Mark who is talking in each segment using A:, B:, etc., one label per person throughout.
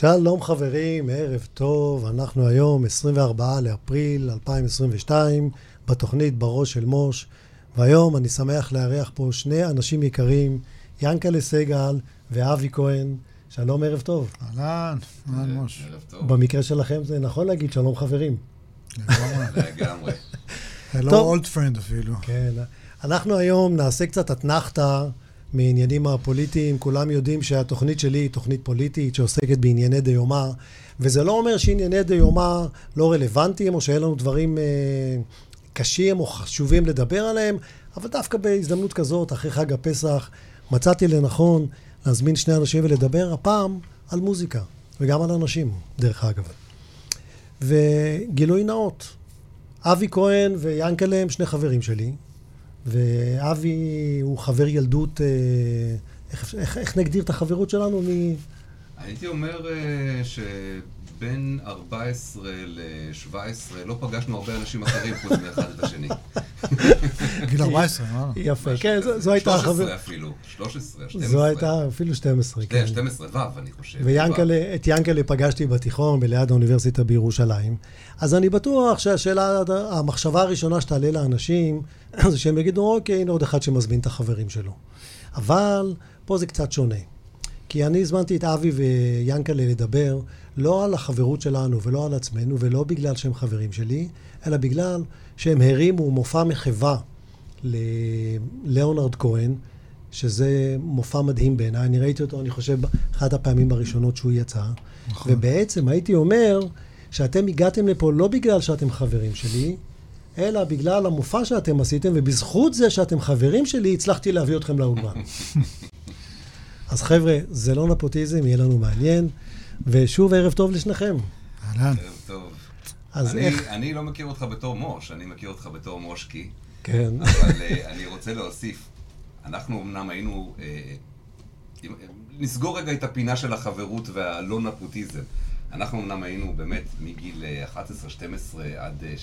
A: שלום חברים, ערב טוב, אנחנו היום 24 לאפריל 2022 בתוכנית בראש של מוש והיום אני שמח לארח פה שני אנשים יקרים, ינקלה סגל ואבי כהן. שלום, ערב טוב.
B: אהלן, אהלן מוש.
C: ערב טוב.
A: במקרה שלכם זה נכון להגיד שלום חברים.
C: לגמרי.
B: Hello
A: טוב.
B: old friend אפילו.
A: כן, אנחנו היום נעשה קצת אתנחתא מעניינים הפוליטיים. כולם יודעים שהתוכנית שלי היא תוכנית פוליטית שעוסקת בענייני דיומא, וזה לא אומר שענייני דיומא לא רלוונטיים, או שאין לנו דברים אה, קשים או חשובים לדבר עליהם, אבל דווקא בהזדמנות כזאת, אחרי חג הפסח, מצאתי לנכון להזמין שני אנשים ולדבר הפעם על מוזיקה, וגם על אנשים, דרך אגב. וגילוי נאות, אבי כהן ויאנקלה הם שני חברים שלי, ואבי הוא חבר ילדות, אה, איך, איך, איך נגדיר את החברות שלנו? מ...
C: הייתי אומר אה, שבין 14 ל-17 לא פגשנו הרבה אנשים אחרים חוץ מאחד את השני.
B: גיל 14, אמרנו.
A: יפה, כן. זו, הייתה
C: 13
A: החברות.
C: אפילו, 13, 12.
A: זו הייתה אפילו 12, כן.
C: כן, 12 ו', אני חושב.
A: ויאנקלה, את יאנקלה פגשתי בתיכון, בליד האוניברסיטה בירושלים. אז אני בטוח שהשאלה, המחשבה הראשונה שתעלה לאנשים, זה שהם יגידו, אוקיי, הנה עוד אחד שמזמין את החברים שלו. אבל פה זה קצת שונה. כי אני הזמנתי את אבי ויאנקלה לדבר לא על החברות שלנו ולא על עצמנו, ולא בגלל שהם חברים שלי, אלא בגלל שהם הרימו מופע מחווה לליאונרד כהן, שזה מופע מדהים בעיניי. אני ראיתי אותו, אני חושב, אחת הפעמים הראשונות שהוא יצא.
B: נכון.
A: ובעצם הייתי אומר שאתם הגעתם לפה לא בגלל שאתם חברים שלי, אלא בגלל המופע שאתם עשיתם, ובזכות זה שאתם חברים שלי, הצלחתי להביא אתכם לאולמן. אז חבר'ה, זה לא נפוטיזם, יהיה לנו מעניין. ושוב, ערב טוב לשניכם.
B: אהלן.
C: ערב טוב.
A: אז
C: אני-
A: איך...
C: אני לא מכיר אותך בתור מוש, אני מכיר אותך בתור מושקי,
A: כן.
C: אבל אה, אני רוצה להוסיף, אנחנו אמנם היינו, אה, נסגור רגע את הפינה של החברות והלא נפוטיזם. אנחנו אמנם היינו באמת מגיל אה, 11-12 עד אה,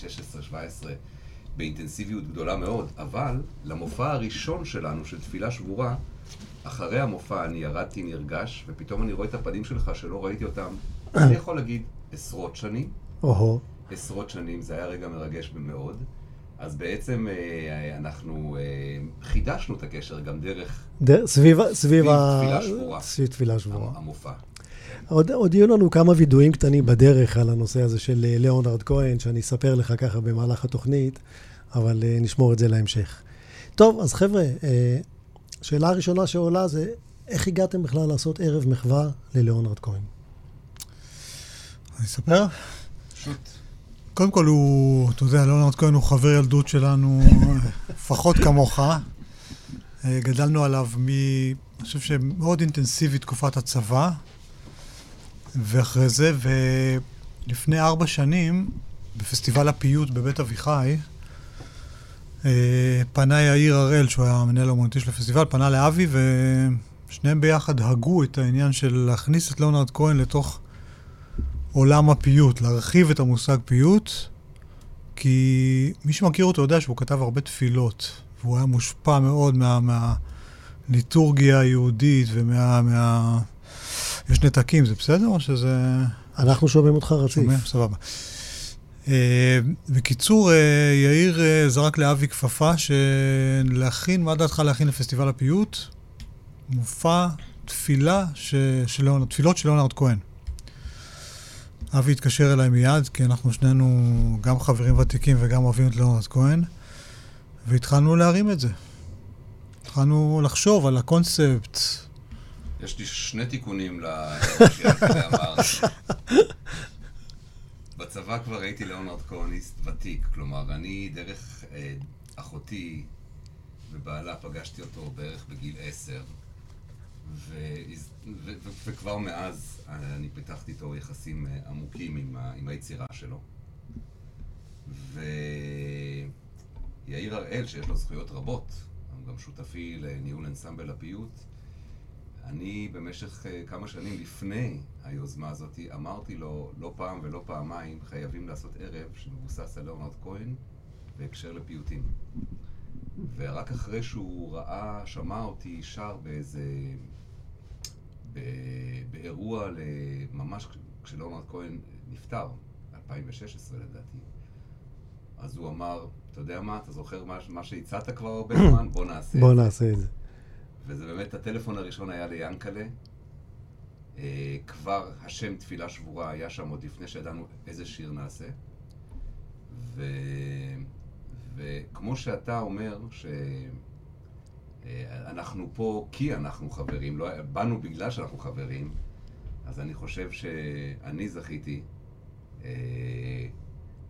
C: 16-17 באינטנסיביות גדולה מאוד, אבל למופע הראשון שלנו, של תפילה שבורה, אחרי המופע אני ירדתי נרגש, ופתאום אני רואה את הפנים שלך שלא ראיתי אותם, אני יכול להגיד עשרות שנים.
A: או-הו.
C: עשרות שנים, זה היה רגע מרגש מאוד. אז בעצם אה, אנחנו אה, חידשנו את הקשר גם דרך
A: ד- סביב, סביב, ה...
C: תפילה שבורה.
A: סביב תפילה שבורה.
C: המופע.
A: עוד, עוד יהיו לנו כמה וידויים קטנים בדרך על הנושא הזה של אה, ליאונרד כהן, שאני אספר לך ככה במהלך התוכנית, אבל אה, נשמור את זה להמשך. טוב, אז חבר'ה, אה, שאלה הראשונה שעולה זה, איך הגעתם בכלל לעשות ערב מחווה לליאונרד כהן?
B: אני אספר? קודם כל הוא, אתה יודע, ליאונרד כהן הוא חבר ילדות שלנו, לפחות כמוך. אה, גדלנו עליו מ... אני חושב שמאוד אינטנסיבי תקופת הצבא, ואחרי זה, ולפני ארבע שנים, בפסטיבל הפיוט בבית אביחי, פנה יאיר הראל, שהוא היה המנהל האומנותי של הפסטיבל, פנה לאבי, ושניהם ביחד הגו את העניין של להכניס את ליאונרד כהן לתוך עולם הפיוט, להרחיב את המושג פיוט, כי מי שמכיר אותו יודע שהוא כתב הרבה תפילות, והוא היה מושפע מאוד מה, מהליטורגיה היהודית ומה... מה... יש נתקים, זה בסדר או שזה...
A: אנחנו שומעים אותך רציף.
B: שומע? סבבה. אה, בקיצור, אה, יאיר אה, זרק לאבי כפפה שלהכין, מה דעתך להכין לפסטיבל הפיוט? מופע תפילה ש... של תפילות של ליאונרד כהן. אבי התקשר אליי מיד, כי אנחנו שנינו גם חברים ותיקים וגם אוהבים את ליאונרד כהן, והתחלנו להרים את זה. התחלנו לחשוב על הקונספט.
C: יש לי שני תיקונים אמר. בצבא כבר הייתי ליאונרד כהניסט ותיק, כלומר, אני דרך אה, אחותי ובעלה פגשתי אותו בערך בגיל עשר, ו- ו- ו- וכבר מאז אה, אני פיתחתי איתו יחסים אה, עמוקים עם, ה- עם היצירה שלו. ויאיר הראל, שיש לו זכויות רבות, הוא גם שותפי לניהול אנסמבל הפיוט, אני במשך אה, כמה שנים לפני היוזמה הזאת אמרתי לו לא פעם ולא פעמיים חייבים לעשות ערב שמבוסס על ליאונרד כהן בהקשר לפיוטים. ורק אחרי שהוא ראה, שמע אותי שר באיזה באירוע ממש כשלאונרד כהן נפטר, 2016 לדעתי, אז הוא אמר, אתה יודע מה, אתה זוכר מה, מה שהצעת כבר הרבה זמן? בוא נעשה.
A: בוא נעשה את זה.
C: וזה באמת, הטלפון הראשון היה ליאנקלה. אה, כבר השם תפילה שבורה היה שם עוד לפני שידענו איזה שיר נעשה. ו... וכמו שאתה אומר, שאנחנו אה, פה כי אנחנו חברים, לא... באנו בגלל שאנחנו חברים, אז אני חושב שאני זכיתי אה,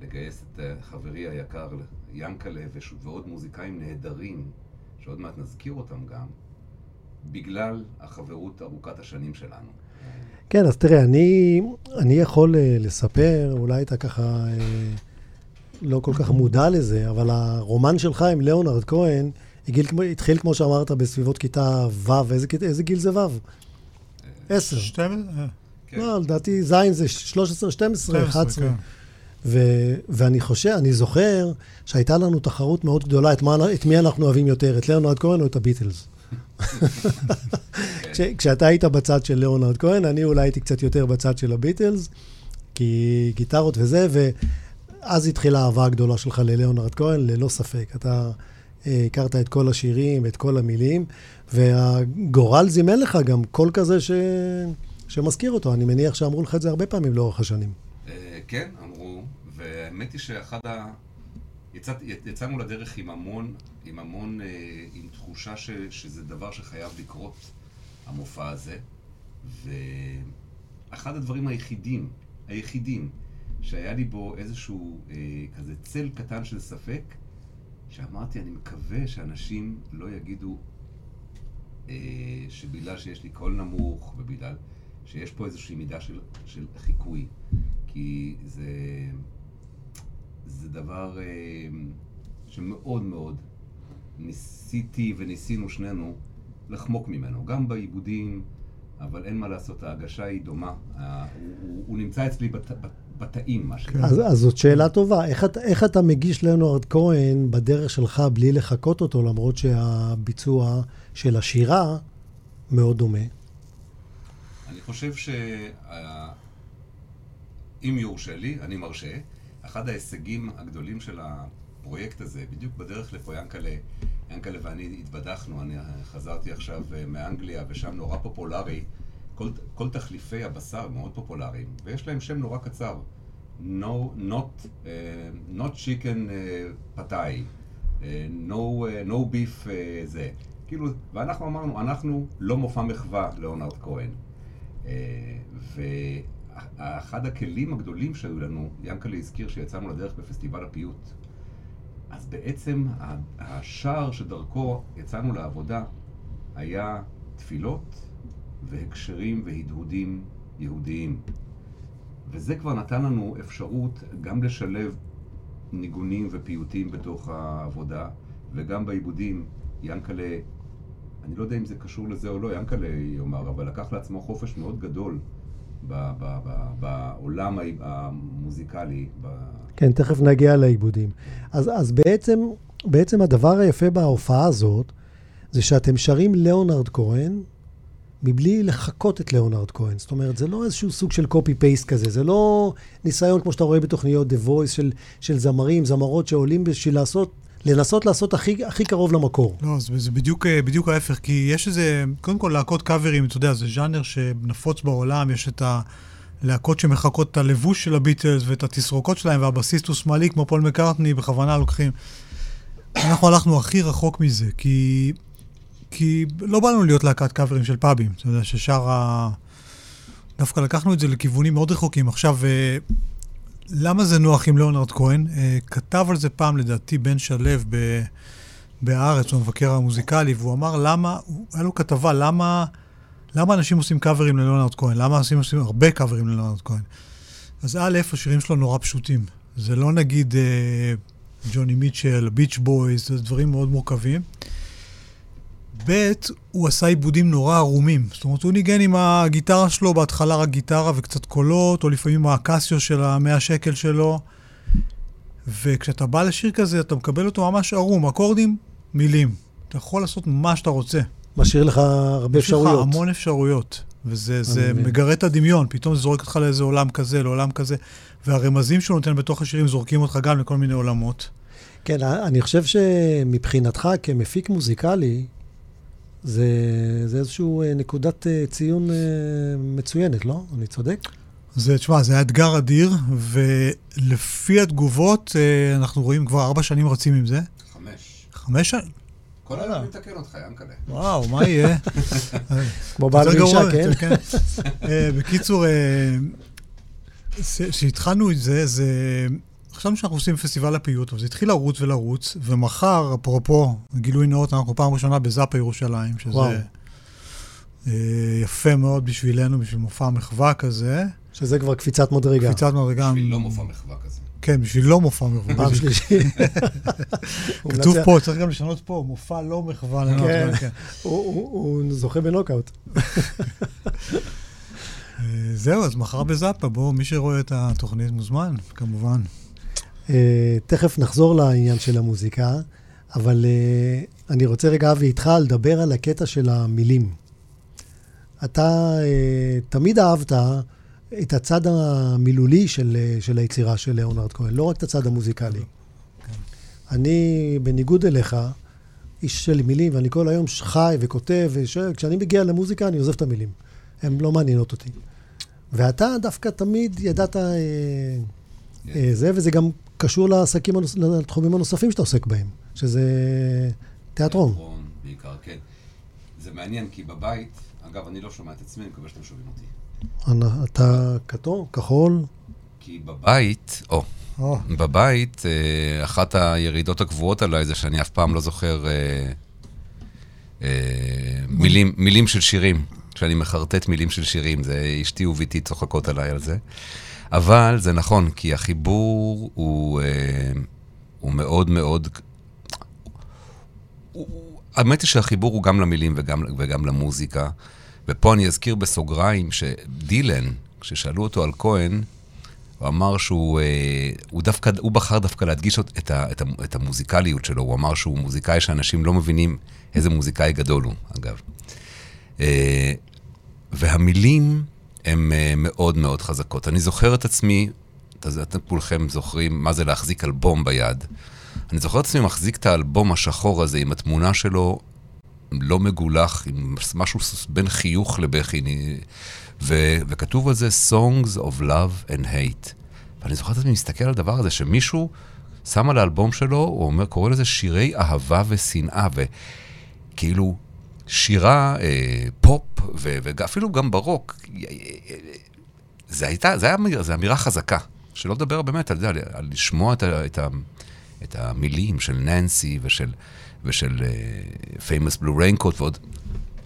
C: לגייס את חברי היקר ינקלה ועוד מוזיקאים נהדרים, שעוד מעט נזכיר אותם גם, בגלל החברות ארוכת השנים שלנו.
A: כן, אז תראה, אני, אני יכול אה, לספר, אולי אתה ככה אה, לא כל כך מודע לזה, אבל הרומן שלך עם ליאונרד כהן הגיל, התחיל, כמו שאמרת, בסביבות כיתה ו', איזה, איזה גיל זה ו'? עשר.
B: 12?
A: כן. לא, לדעתי ז' זה 13, 12, 11. ואני חושב, אני זוכר שהייתה לנו תחרות מאוד גדולה, את, מה, את מי אנחנו אוהבים יותר, את ליאונרד כהן או את הביטלס. כש, כשאתה היית בצד של ליאונרד כהן, אני אולי הייתי קצת יותר בצד של הביטלס, כי גיטרות וזה, ואז התחילה האהבה הגדולה שלך לליאונרד כהן, ללא ספק. אתה אה, הכרת את כל השירים, את כל המילים, והגורל זימן לך גם קול כזה ש... שמזכיר אותו. אני מניח שאמרו לך את זה הרבה פעמים לאורך השנים.
C: אה, כן, אמרו, והאמת היא שאחד ה... יצאת, יצאנו לדרך עם המון, עם המון, אה, עם תחושה ש, שזה דבר שחייב לקרות, המופע הזה. ואחד הדברים היחידים, היחידים, שהיה לי בו איזשהו אה, כזה צל קטן של ספק, שאמרתי, אני מקווה שאנשים לא יגידו אה, שבגלל שיש לי קול נמוך, ובגלל שיש פה איזושהי מידה של, של חיקוי. כי זה... זה דבר אה, שמאוד מאוד ניסיתי וניסינו שנינו לחמוק ממנו, גם בעיבודים, אבל אין מה לעשות, ההגשה היא דומה. אה, הוא, הוא נמצא אצלי בת, בת, בתאים, מה שנקרא.
A: אז, אז זאת שאלה טובה. איך, איך אתה מגיש לנוארד כהן בדרך שלך בלי לחקות אותו, למרות שהביצוע של השירה מאוד דומה?
C: אני חושב שאם יורשה לי, אני מרשה. אחד ההישגים הגדולים של הפרויקט הזה, בדיוק בדרך לפה ינקלה, ינקלה ואני התבדחנו, אני חזרתי עכשיו אה, מאנגליה ושם נורא פופולרי, כל, כל תחליפי הבשר מאוד פופולריים, ויש להם שם נורא קצר, no, not, uh, not chicken uh, uh, no, uh, no beef uh, זה, כאילו, ואנחנו אמרנו, אנחנו לא מופע מחווה לאונרד כהן. Uh. אחד הכלים הגדולים שהיו לנו, ינקלה הזכיר שיצאנו לדרך בפסטיבל הפיוט. אז בעצם השער שדרכו יצאנו לעבודה היה תפילות והקשרים והדהודים יהודיים. וזה כבר נתן לנו אפשרות גם לשלב ניגונים ופיוטים בתוך העבודה, וגם בעיבודים, ינקלה, אני לא יודע אם זה קשור לזה או לא, ינקלה יאמר, אבל לקח לעצמו חופש מאוד גדול בעולם המוזיקלי.
A: כן, תכף נגיע לעיבודים. אז, אז בעצם, בעצם הדבר היפה בהופעה הזאת, זה שאתם שרים ליאונרד כהן, מבלי לחקות את ליאונרד כהן. זאת אומרת, זה לא איזשהו סוג של קופי-פייסט כזה, זה לא ניסיון, כמו שאתה רואה בתוכניות The Voice, של, של זמרים, זמרות שעולים בשביל לעשות לנסות לעשות הכי, הכי קרוב למקור.
B: לא, זה, זה בדיוק, אה, בדיוק ההפך, כי יש איזה, קודם כל להקות קאברים, אתה יודע, זה ז'אנר שנפוץ בעולם, יש את הלהקות שמחקות את הלבוש של הביטלס ואת התסרוקות שלהם, והבסיסט הוא שמאלי, כמו פול מקארטני, בכוונה לוקחים. אנחנו הלכנו הכי רחוק מזה, כי, כי לא באנו להיות להקת קאברים של פאבים, אתה יודע, ששר ה... דווקא לקחנו את זה לכיוונים מאוד רחוקים. עכשיו, אה, למה זה נוח עם ליאונרד כהן? Uh, כתב על זה פעם, לדעתי, בן שלו ב... בהארץ, הוא המבקר המוזיקלי, והוא אמר למה, היה לו כתבה, למה, למה אנשים עושים קאברים לליאונרד כהן? למה אנשים עושים הרבה קאברים לליאונרד כהן? אז א', השירים שלו נורא פשוטים. זה לא נגיד uh, ג'וני מיטשל, ביץ' בויז, זה דברים מאוד מורכבים. ב', הוא עשה עיבודים נורא ערומים. זאת אומרת, הוא ניגן עם הגיטרה שלו, בהתחלה רק גיטרה וקצת קולות, או לפעמים הקסיו של המאה שקל שלו. וכשאתה בא לשיר כזה, אתה מקבל אותו ממש ערום, אקורדים, מילים. אתה יכול לעשות מה שאתה רוצה.
A: משאיר לך הרבה אפשרויות.
B: משאיר לך המון אפשרויות. וזה זה מגרה את הדמיון, פתאום זה זורק אותך לאיזה עולם כזה, לעולם כזה, והרמזים שהוא נותן בתוך השירים זורקים אותך גם לכל מיני עולמות.
A: כן, אני חושב שמבחינתך כמפיק מוזיקלי, זה, זה איזושהי אה, נקודת אה, ציון אה, מצוינת, לא? אני צודק?
B: זה, תשמע, זה היה אתגר אדיר, ולפי התגובות, אנחנו רואים כבר ארבע שנים רצים עם זה.
C: חמש.
B: חמש שנים?
C: כל היום אני מתקן אותך, ינקלה.
B: וואו, מה יהיה?
A: כמו בעל מישה, כן? כן.
B: בקיצור, כשהתחלנו את זה, זה... חשבנו שאנחנו עושים פסטיבל הפיוט, אבל זה התחיל לרוץ ולרוץ, ומחר, אפרופו, גילוי נאות, אנחנו פעם ראשונה בזאפה ירושלים, שזה וואו. אה, יפה מאוד בשבילנו, בשביל מופע מחווה כזה.
A: שזה כבר קפיצת מדרגה.
B: קפיצת מדרגה.
C: בשביל לא מופע מחווה כזה.
B: כן, בשביל לא מופע מחווה.
A: פעם שלישית.
B: כתוב פה, צריך גם לשנות פה, מופע לא מחווה.
A: כן, כן. הוא זוכה בנוקאוט.
B: אה, זהו, אז מחר בזאפה, בואו, מי שרואה את התוכנית מוזמן, כמובן.
A: אה, תכף נחזור לעניין של המוזיקה, אבל אה, אני רוצה רגע, אבי, איתך לדבר על הקטע של המילים. אתה אה, תמיד אהבת את הצד המילולי של, של היצירה של ליאונרד כהן, לא רק את הצד המוזיקלי. אני, בניגוד אליך, איש של מילים, ואני כל היום חי וכותב, וכשאני מגיע למוזיקה אני עוזב את המילים. הן לא מעניינות אותי. ואתה דווקא תמיד ידעת אה, אה, זה, וזה גם קשור לעסקים, לתחומים הנוספים שאתה עוסק בהם, שזה תיאטרון.
C: תיאטרון, בעיקר, כן. זה מעניין, כי בבית, אגב, אני לא שומע את עצמי, אני מקווה שאתם שומעים אותי.
A: אתה כתוב, כחול?
C: כי בבית, או, או. בבית, אה, אחת הירידות הקבועות עליי זה שאני אף פעם לא זוכר אה, אה, מילים, מילים של שירים. כשאני מחרטט מילים של שירים, זה אשתי וביתי צוחקות עליי על זה. אבל זה נכון, כי החיבור הוא, אה, הוא מאוד מאוד... האמת היא שהחיבור הוא גם למילים וגם, וגם למוזיקה. ופה אני אזכיר בסוגריים שדילן, כששאלו אותו על כהן, הוא אמר שהוא אה, הוא דווקא, הוא בחר דווקא להדגיש את, את, ה, את המוזיקליות שלו. הוא אמר שהוא מוזיקאי שאנשים לא מבינים איזה מוזיקאי גדול הוא, אגב. אה, והמילים הן uh, מאוד מאוד חזקות. אני זוכר את עצמי, אתם כולכם זוכרים מה זה להחזיק אלבום ביד. אני זוכר את עצמי מחזיק את האלבום השחור הזה עם התמונה שלו לא מגולח, עם משהו בין חיוך לבכי, ו- וכתוב על זה Songs of Love and Hate. ואני זוכר את עצמי מסתכל על הדבר הזה, שמישהו שם על האלבום שלו, הוא אומר, קורא לזה שירי אהבה ושנאה, וכאילו, שירה, אה, פופ, ואפילו גם ברוק, זה הייתה, זה היה, זה אמירה חזקה. שלא לדבר באמת על זה, על, על לשמוע את, ה, את, ה, את המילים של ננסי ושל, ושל uh, famous blue raincoat ועוד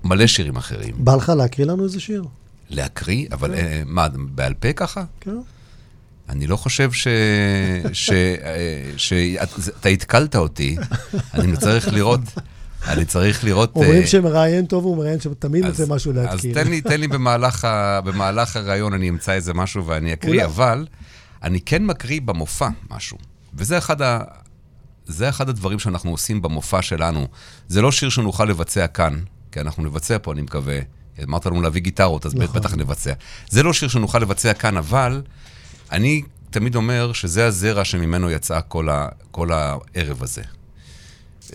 C: מלא שירים אחרים.
A: בא לך להקריא לנו איזה שיר?
C: להקריא? אבל כן. uh, מה, בעל פה ככה?
A: כן.
C: אני לא חושב. שאתה התקלת אותי, אני צריך לראות... אני צריך לראות...
A: אומרים אה, שמראיין טוב הוא מראיין שתמיד מוצא משהו להתקיל.
C: אז תן לי, תן לי במהלך, הראיון, אני אמצא איזה משהו ואני אקריא, אבל אני כן מקריא במופע משהו. וזה אחד, ה, זה אחד הדברים שאנחנו עושים במופע שלנו. זה לא שיר שנוכל לבצע כאן, כי אנחנו נבצע פה, אני מקווה. אמרת לנו להביא גיטרות, אז נכון. בטח נבצע. זה לא שיר שנוכל לבצע כאן, אבל אני תמיד אומר שזה הזרע שממנו יצא כל, ה, כל הערב הזה.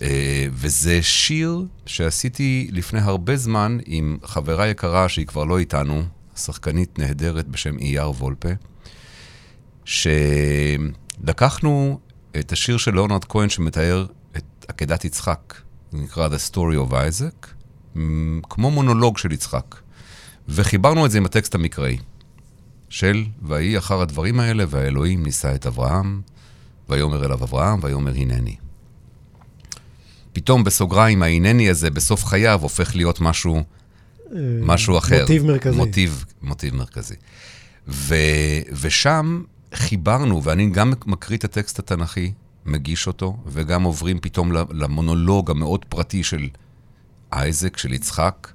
C: אה, וזה שיר שעשיתי לפני הרבה זמן עם חברה יקרה שהיא כבר לא איתנו, שחקנית נהדרת בשם אייר וולפה, שלקחנו את השיר של ליאונרד כהן שמתאר את עקדת יצחק, זה נקרא The Story of Isaac, כמו מונולוג של יצחק, וחיברנו את זה עם הטקסט המקראי של ויהי אחר הדברים האלה, והאלוהים נישא את אברהם, ויאמר אליו אברהם, ויאמר הנני. פתאום בסוגריים, ההנני הזה בסוף חייו הופך להיות משהו, אה, משהו אחר.
A: מוטיב מרכזי.
C: מוטיב, מוטיב מרכזי. ו, ושם חיברנו, ואני גם מקריא את הטקסט התנ"כי, מגיש אותו, וגם עוברים פתאום למונולוג המאוד פרטי של אייזק, של יצחק,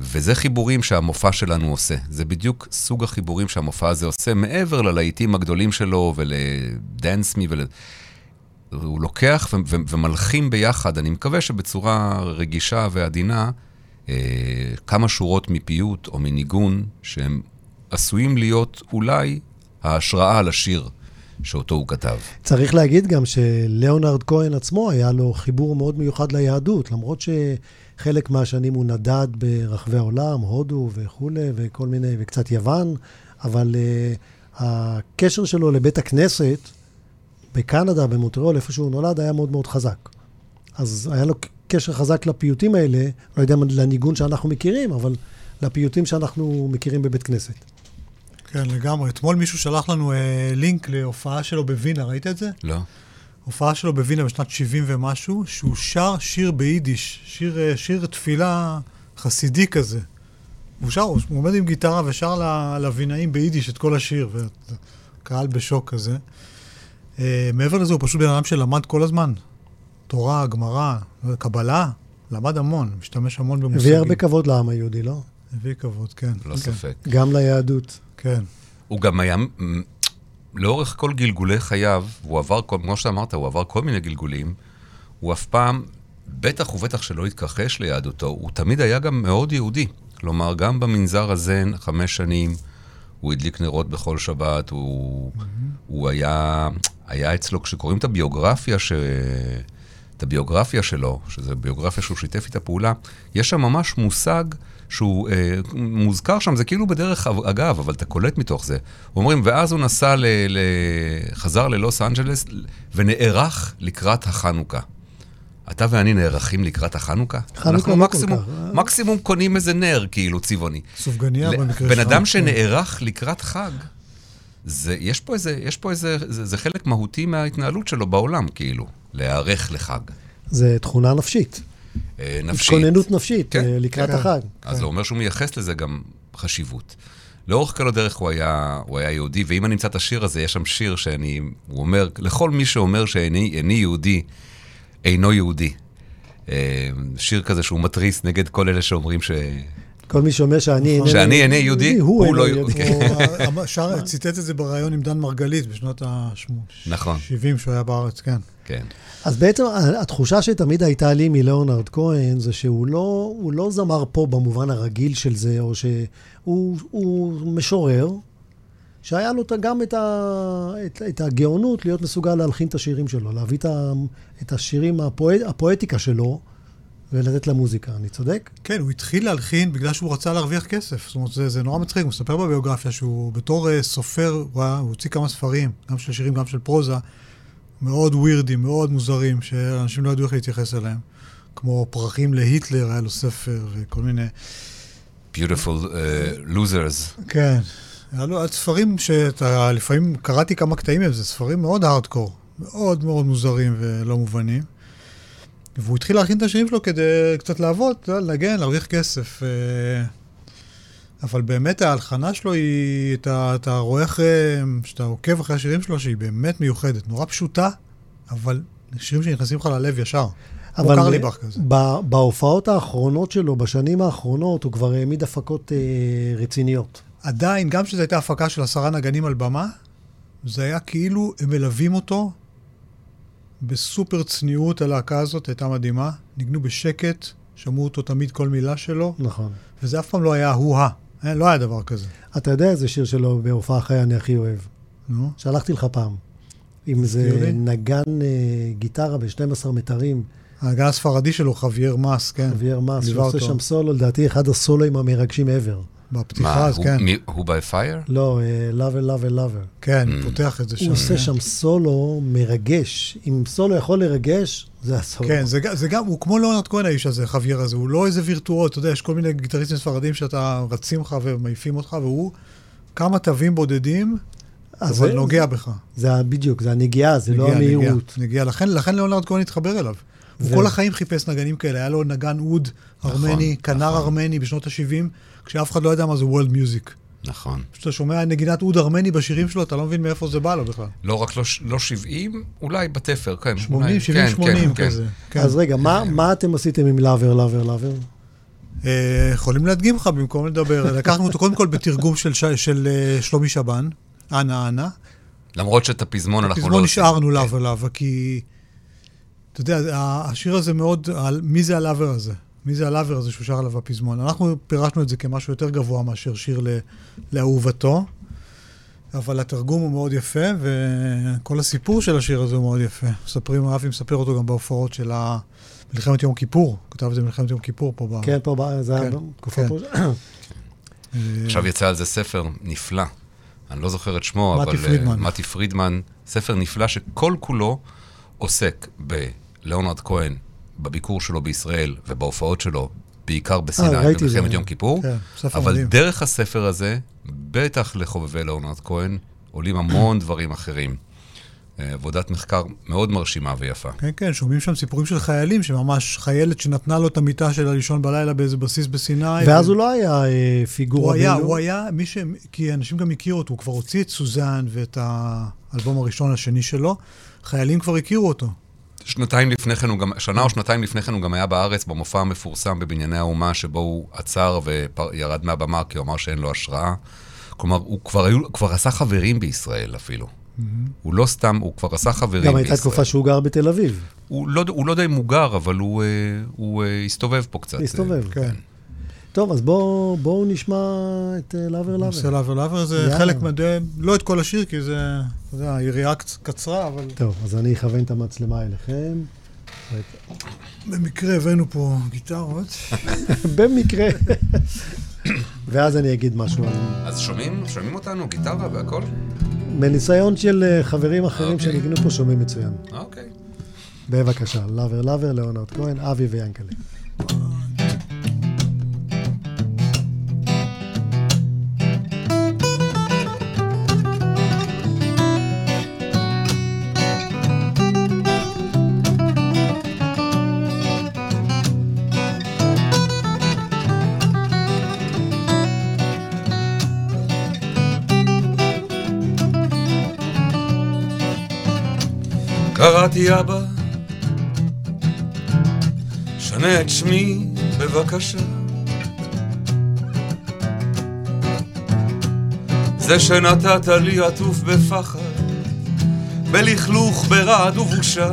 C: וזה חיבורים שהמופע שלנו עושה. זה בדיוק סוג החיבורים שהמופע הזה עושה, מעבר ללהיטים הגדולים שלו ולדנס מי ול... הוא לוקח ו- ו- ומלחים ביחד, אני מקווה שבצורה רגישה ועדינה, אה, כמה שורות מפיוט או מניגון שהם עשויים להיות אולי ההשראה לשיר שאותו הוא כתב.
A: צריך להגיד גם שלאונרד כהן עצמו היה לו חיבור מאוד מיוחד ליהדות, למרות שחלק מהשנים הוא נדד ברחבי העולם, הודו וכולי, וכל מיני, וקצת יוון, אבל uh, הקשר שלו לבית הכנסת בקנדה, במונטריאול, איפה שהוא נולד, היה מאוד מאוד חזק. אז היה לו קשר חזק לפיוטים האלה, לא יודע אם לניגון שאנחנו מכירים, אבל לפיוטים שאנחנו מכירים בבית כנסת.
B: כן, לגמרי. אתמול מישהו שלח לנו אה, לינק להופעה שלו בווינה, ראית את זה?
C: לא.
B: הופעה שלו בווינה בשנת 70 ומשהו, שהוא שר שיר ביידיש, שיר, אה, שיר תפילה חסידי כזה. הוא שר, הוא עומד עם גיטרה ושר לווינאים ביידיש את כל השיר, וקהל בשוק כזה. אה, מעבר לזה, הוא פשוט בן אדם שלמד כל הזמן. תורה, גמרא, קבלה, למד המון, משתמש המון במושגים.
A: הביא הרבה כבוד לעם היהודי, לא?
B: הביא כבוד, כן.
C: לא
B: כן.
C: ספק.
A: גם ליהדות.
B: כן.
C: הוא גם היה, לאורך כל גלגולי חייו, הוא עבר, כמו שאמרת, הוא עבר כל מיני גלגולים, הוא אף פעם, בטח ובטח שלא התכחש ליהדותו, הוא תמיד היה גם מאוד יהודי. כלומר, גם במנזר הזה, חמש שנים, הוא הדליק נרות בכל שבת, הוא, הוא היה, היה אצלו, כשקוראים את הביוגרפיה, ש... את הביוגרפיה שלו, שזו ביוגרפיה שהוא שיתף איתה פעולה, יש שם ממש מושג שהוא אה, מוזכר שם, זה כאילו בדרך אגב, אבל אתה קולט מתוך זה. אומרים, ואז הוא נסע, ל, ל, חזר ללוס אנג'לס ונערך לקראת החנוכה. אתה ואני נערכים לקראת החנוכה?
A: חנוכה
C: אנחנו
A: לא כל
C: מקסימום,
A: כך, אה?
C: מקסימום קונים איזה נר, כאילו, צבעוני.
B: סופגניה
C: ל-
B: במקרה
C: בן
B: שלך.
C: אדם
B: כן.
C: שנערך לקראת חג, זה, יש פה איזה, יש פה איזה, זה, זה חלק מהותי מההתנהלות שלו בעולם, כאילו, להיערך לחג.
A: זה תכונה נפשית.
C: אה, נפשית.
A: התכוננות נפשית
C: כן,
A: אה, לקראת
B: כן.
A: החג.
C: אז הוא אומר שהוא מייחס לזה גם חשיבות. לאורך כל הדרך הוא היה, הוא היה יהודי, ואם אני אמצא את השיר הזה, יש שם שיר שאני, הוא אומר, לכל מי שאומר שאיני איני יהודי, אינו יהודי. אה, שיר כזה שהוא מתריס נגד כל אלה שאומרים ש...
A: כל מי שאומר שאני
B: נכון.
C: שאני אינני יהודי,
A: הוא
C: לא
A: יהודי.
C: יהודי.
B: הוא שר- ציטט את זה בריאיון עם דן מרגלית בשנות ה-70
C: נכון.
B: שהוא היה בארץ, כן.
C: כן.
A: אז בעצם התחושה שתמיד הייתה לי מלאונרד כהן, זה שהוא לא, הוא לא זמר פה במובן הרגיל של זה, או שהוא הוא משורר, שהיה לו גם את, ה, את, את הגאונות להיות מסוגל להלחין את השירים שלו, להביא את, ה, את השירים, הפואט, הפואטיקה שלו, ולתת לה מוזיקה. אני צודק?
B: כן, הוא התחיל להלחין בגלל שהוא רצה להרוויח כסף. זאת אומרת, זה, זה נורא מצחיק. הוא מספר בביוגרפיה שהוא בתור uh, סופר, הוא, היה, הוא הוציא כמה ספרים, גם של שירים, גם של פרוזה, מאוד ווירדים, מאוד מוזרים, שאנשים לא ידעו איך להתייחס אליהם. כמו פרחים להיטלר, היה לו ספר וכל מיני...
C: Beautiful uh, losers.
B: כן. היה לו ספרים שאתה, לפעמים קראתי כמה קטעים מהם, זה ספרים מאוד הארדקור, מאוד מאוד מוזרים ולא מובנים. והוא התחיל להכין את השירים שלו כדי קצת לעבוד, לנגן, להרוויח כסף. אה, אבל באמת ההלחנה שלו היא, אתה, אתה רואה אחרי, שאתה עוקב אחרי השירים שלו, שהיא באמת מיוחדת, נורא פשוטה, אבל שירים שנכנסים לך ללב ישר.
A: אבל
B: קרליבך כזה.
A: ב- בהופעות האחרונות שלו, בשנים האחרונות, הוא כבר העמיד הפקות אה, רציניות.
B: עדיין, גם שזו הייתה הפקה של עשרה נגנים על במה, זה היה כאילו הם מלווים אותו בסופר צניעות, הלהקה הזאת הייתה מדהימה. ניגנו בשקט, שמעו אותו תמיד כל מילה שלו,
A: נכון.
B: וזה אף פעם לא היה הוא-ה. אה, לא היה דבר כזה.
A: אתה יודע איזה שיר שלו בהופעה חיה אני הכי אוהב.
B: נו,
A: שלחתי לך פעם.
B: תזכיר לי.
A: נגן אה, גיטרה ב-12 מיתרים,
B: הנגן הספרדי שלו, חבייר מס, כן.
A: חבייר מס, שעושה
B: אותו.
A: שם סולו, לדעתי אחד הסולואים המרגשים ever.
B: בפתיחה, אז
C: הוא,
B: כן.
C: מי, Who by Fire?
A: לא, Lover, Lover, Lover.
B: כן,
C: Mm.
B: פותח את זה שם.
A: הוא עושה. שם סולו מרגש. אם סולו יכול לרגש, זה הסולו.
B: כן, זה, זה גם, הוא כמו ליאונרד כהן האיש הזה, חבייר הזה, הוא לא איזה וירטואוז, אתה יודע, יש כל מיני גיטריסטים ספרדים שאתה רצים לך ומעיפים אותך, והוא כמה תווים בודדים,
A: אז
B: אבל
A: זה-
B: נוגע בך.
A: זה ה- בדיוק, זה הנגיעה, זה לא
B: נגיע,
A: המהירות.
B: נגיע, נגיע. לכן, לכן ליאונרד כהן התחבר אליו. הוא
A: ו-
B: כל החיים חיפש נגנים כאלה, היה לו נגן אוד ארמני, כנר
C: נכון.
B: ארמני בשנות ה-70, כשאף אחד לא ידע מה זה וולד מיוזיק.
C: נכון.
B: כשאתה שומע נגינת אוד ארמני בשירים שלו, אתה לא מבין מאיפה זה בא לו בכלל.
C: לא רק לא, ש- לא 70, אולי בתפר, כן.
B: 80,
C: אולי,
B: 70,
C: כן,
B: 80
C: כן,
B: כזה. כן.
A: אז רגע, מה- מה אתם עשיתם עם לאבר, לאבר, לאבר?
B: יכולים להדגים לך במקום לדבר. לקחנו אותו קודם כל בתרגום של, ש... של אה, שלומי שבן, אנה אנה.
C: למרות שאת הפזמון אנחנו לא
B: פזמון
C: עושים.
B: נשארנו לאבר לאבר, כי... אתה יודע, השיר הזה מאוד, מי זה הלאבר הזה? מי זה הלאבר הזה שהוא שר עליו בפזמון? אנחנו פירשנו את זה כמשהו יותר גבוה מאשר שיר ל, לאהובתו, אבל התרגום הוא מאוד יפה, וכל הסיפור של השיר הזה הוא מאוד יפה. מספרים, אבי מספר אותו גם בהופעות של מלחמת יום כיפור, כתב את זה במלחמת יום כיפור פה.
A: כן, פה, זה היה בתקופה כן. פה.
C: עכשיו יצא על זה ספר נפלא. אני לא זוכר את שמו,
B: אבל... מתי אה, פרידמן.
C: מתי פרידמן, ספר נפלא שכל כולו עוסק בלאונרד כהן, בביקור שלו בישראל ובהופעות שלו, בעיקר בסיני, אה, במלחמת יום כיפור. כן, אבל מדהים. דרך הספר הזה, בטח לחובבי לאונרד כהן, עולים המון דברים אחרים. אה, עבודת מחקר מאוד מרשימה ויפה.
B: כן, כן, שומעים שם סיפורים של חיילים, שממש חיילת שנתנה לו את המיטה של הלישון בלילה באיזה בסיס בסיני.
A: ואז ו... הוא לא היה אה, פיגורה.
B: הוא היה, הוא היה מי ש... כי אנשים גם הכירו אותו, הוא כבר הוציא את סוזן ואת האלבום הראשון השני שלו, חיילים כבר הכירו אותו.
C: שנתיים לפני כן, הוא גם, שנה או שנתיים לפני כן הוא גם היה בארץ במופע המפורסם בבנייני האומה, שבו הוא עצר וירד מהבמה כי הוא אמר שאין לו השראה. כלומר, הוא כבר, היו, כבר עשה חברים בישראל אפילו. Mm-hmm. הוא לא סתם, הוא כבר עשה חברים בישראל.
A: גם הייתה תקופה שהוא גר בתל אביב.
C: הוא לא, הוא לא די מוגר, אבל הוא, אה, הוא, הוא אה, הסתובב פה קצת.
A: הסתובב, אה, כן. כן. טוב, אז בואו בוא נשמע את לאבר לאבר.
B: נושא לאבר לאבר זה יאללה. חלק מדי, לא את כל השיר, כי זה, אתה יודע, היריעה קצרה, אבל...
A: טוב, אז אני אכוון את המצלמה אליכם.
B: במקרה הבאנו פה גיטרות.
A: במקרה. ואז אני אגיד משהו על...
C: אז שומעים? שומעים אותנו? גיטרה והכל?
A: מניסיון של אה, חברים אחרים אוקיי. שניגנו פה שומעים מצוין.
C: אוקיי.
A: בבקשה, לאבר לאבר, ליאונרד כהן, אבי ויאנקלה.
C: קראתי אבא, שנה את שמי בבקשה. זה שנתת לי עטוף בפחד, בלכלוך, ברעד ובושה.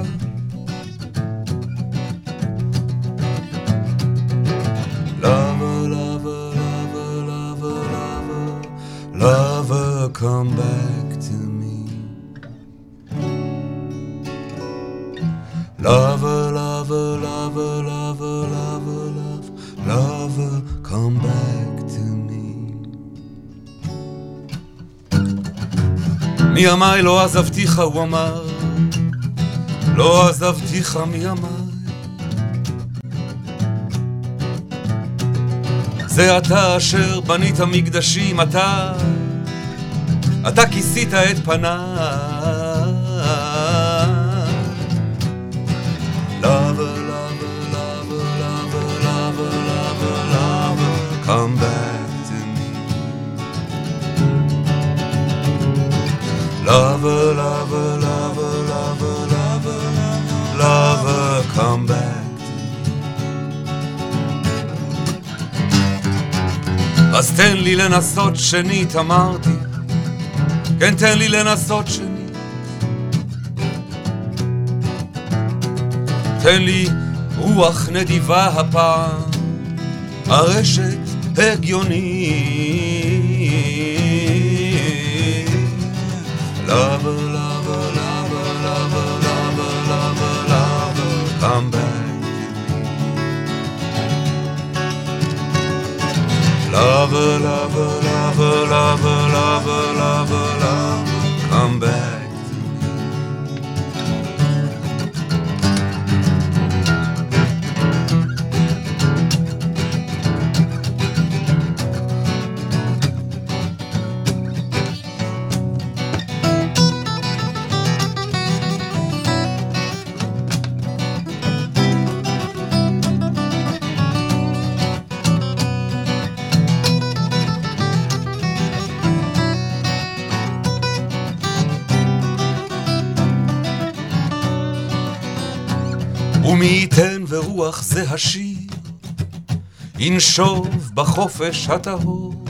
C: מימיי לא עזבתיך, הוא אמר, לא עזבתיך מימיי. זה אתה אשר בנית מקדשים, אתה, אתה כיסית את פניי. אז תן לי לנסות שנית, אמרתי, כן תן לי לנסות שנית. תן לי רוח נדיבה הפעם, הרשת הגיוני. Lover, lover, lover, lover, lover, lover, lover, come back Lover, lover, lover, lover, lover, lover, lover, come back. ומי ייתן ורוח זה השיר, ינשוב בחופש הטהור.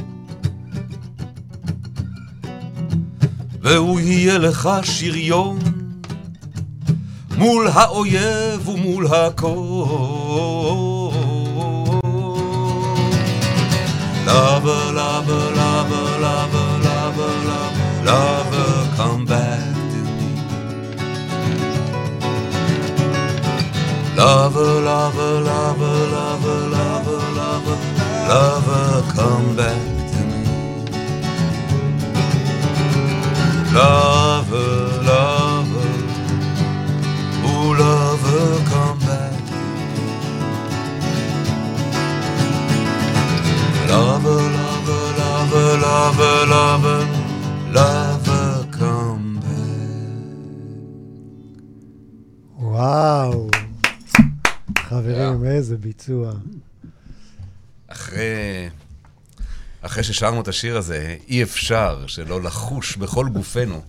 C: והוא יהיה לך שריון מול האויב ומול הכל. Lover, lover, lover, lover, lover, lover, lover, come back Lover, lover, lover, lover, lover, lover, lover, come back to me. Lover, lover, ooh, lover, come back. Lover, lover, lover, lover, lover,
A: איזה ביצוע.
C: אחרי, אחרי ששרנו את השיר הזה, אי אפשר שלא לחוש בכל גופנו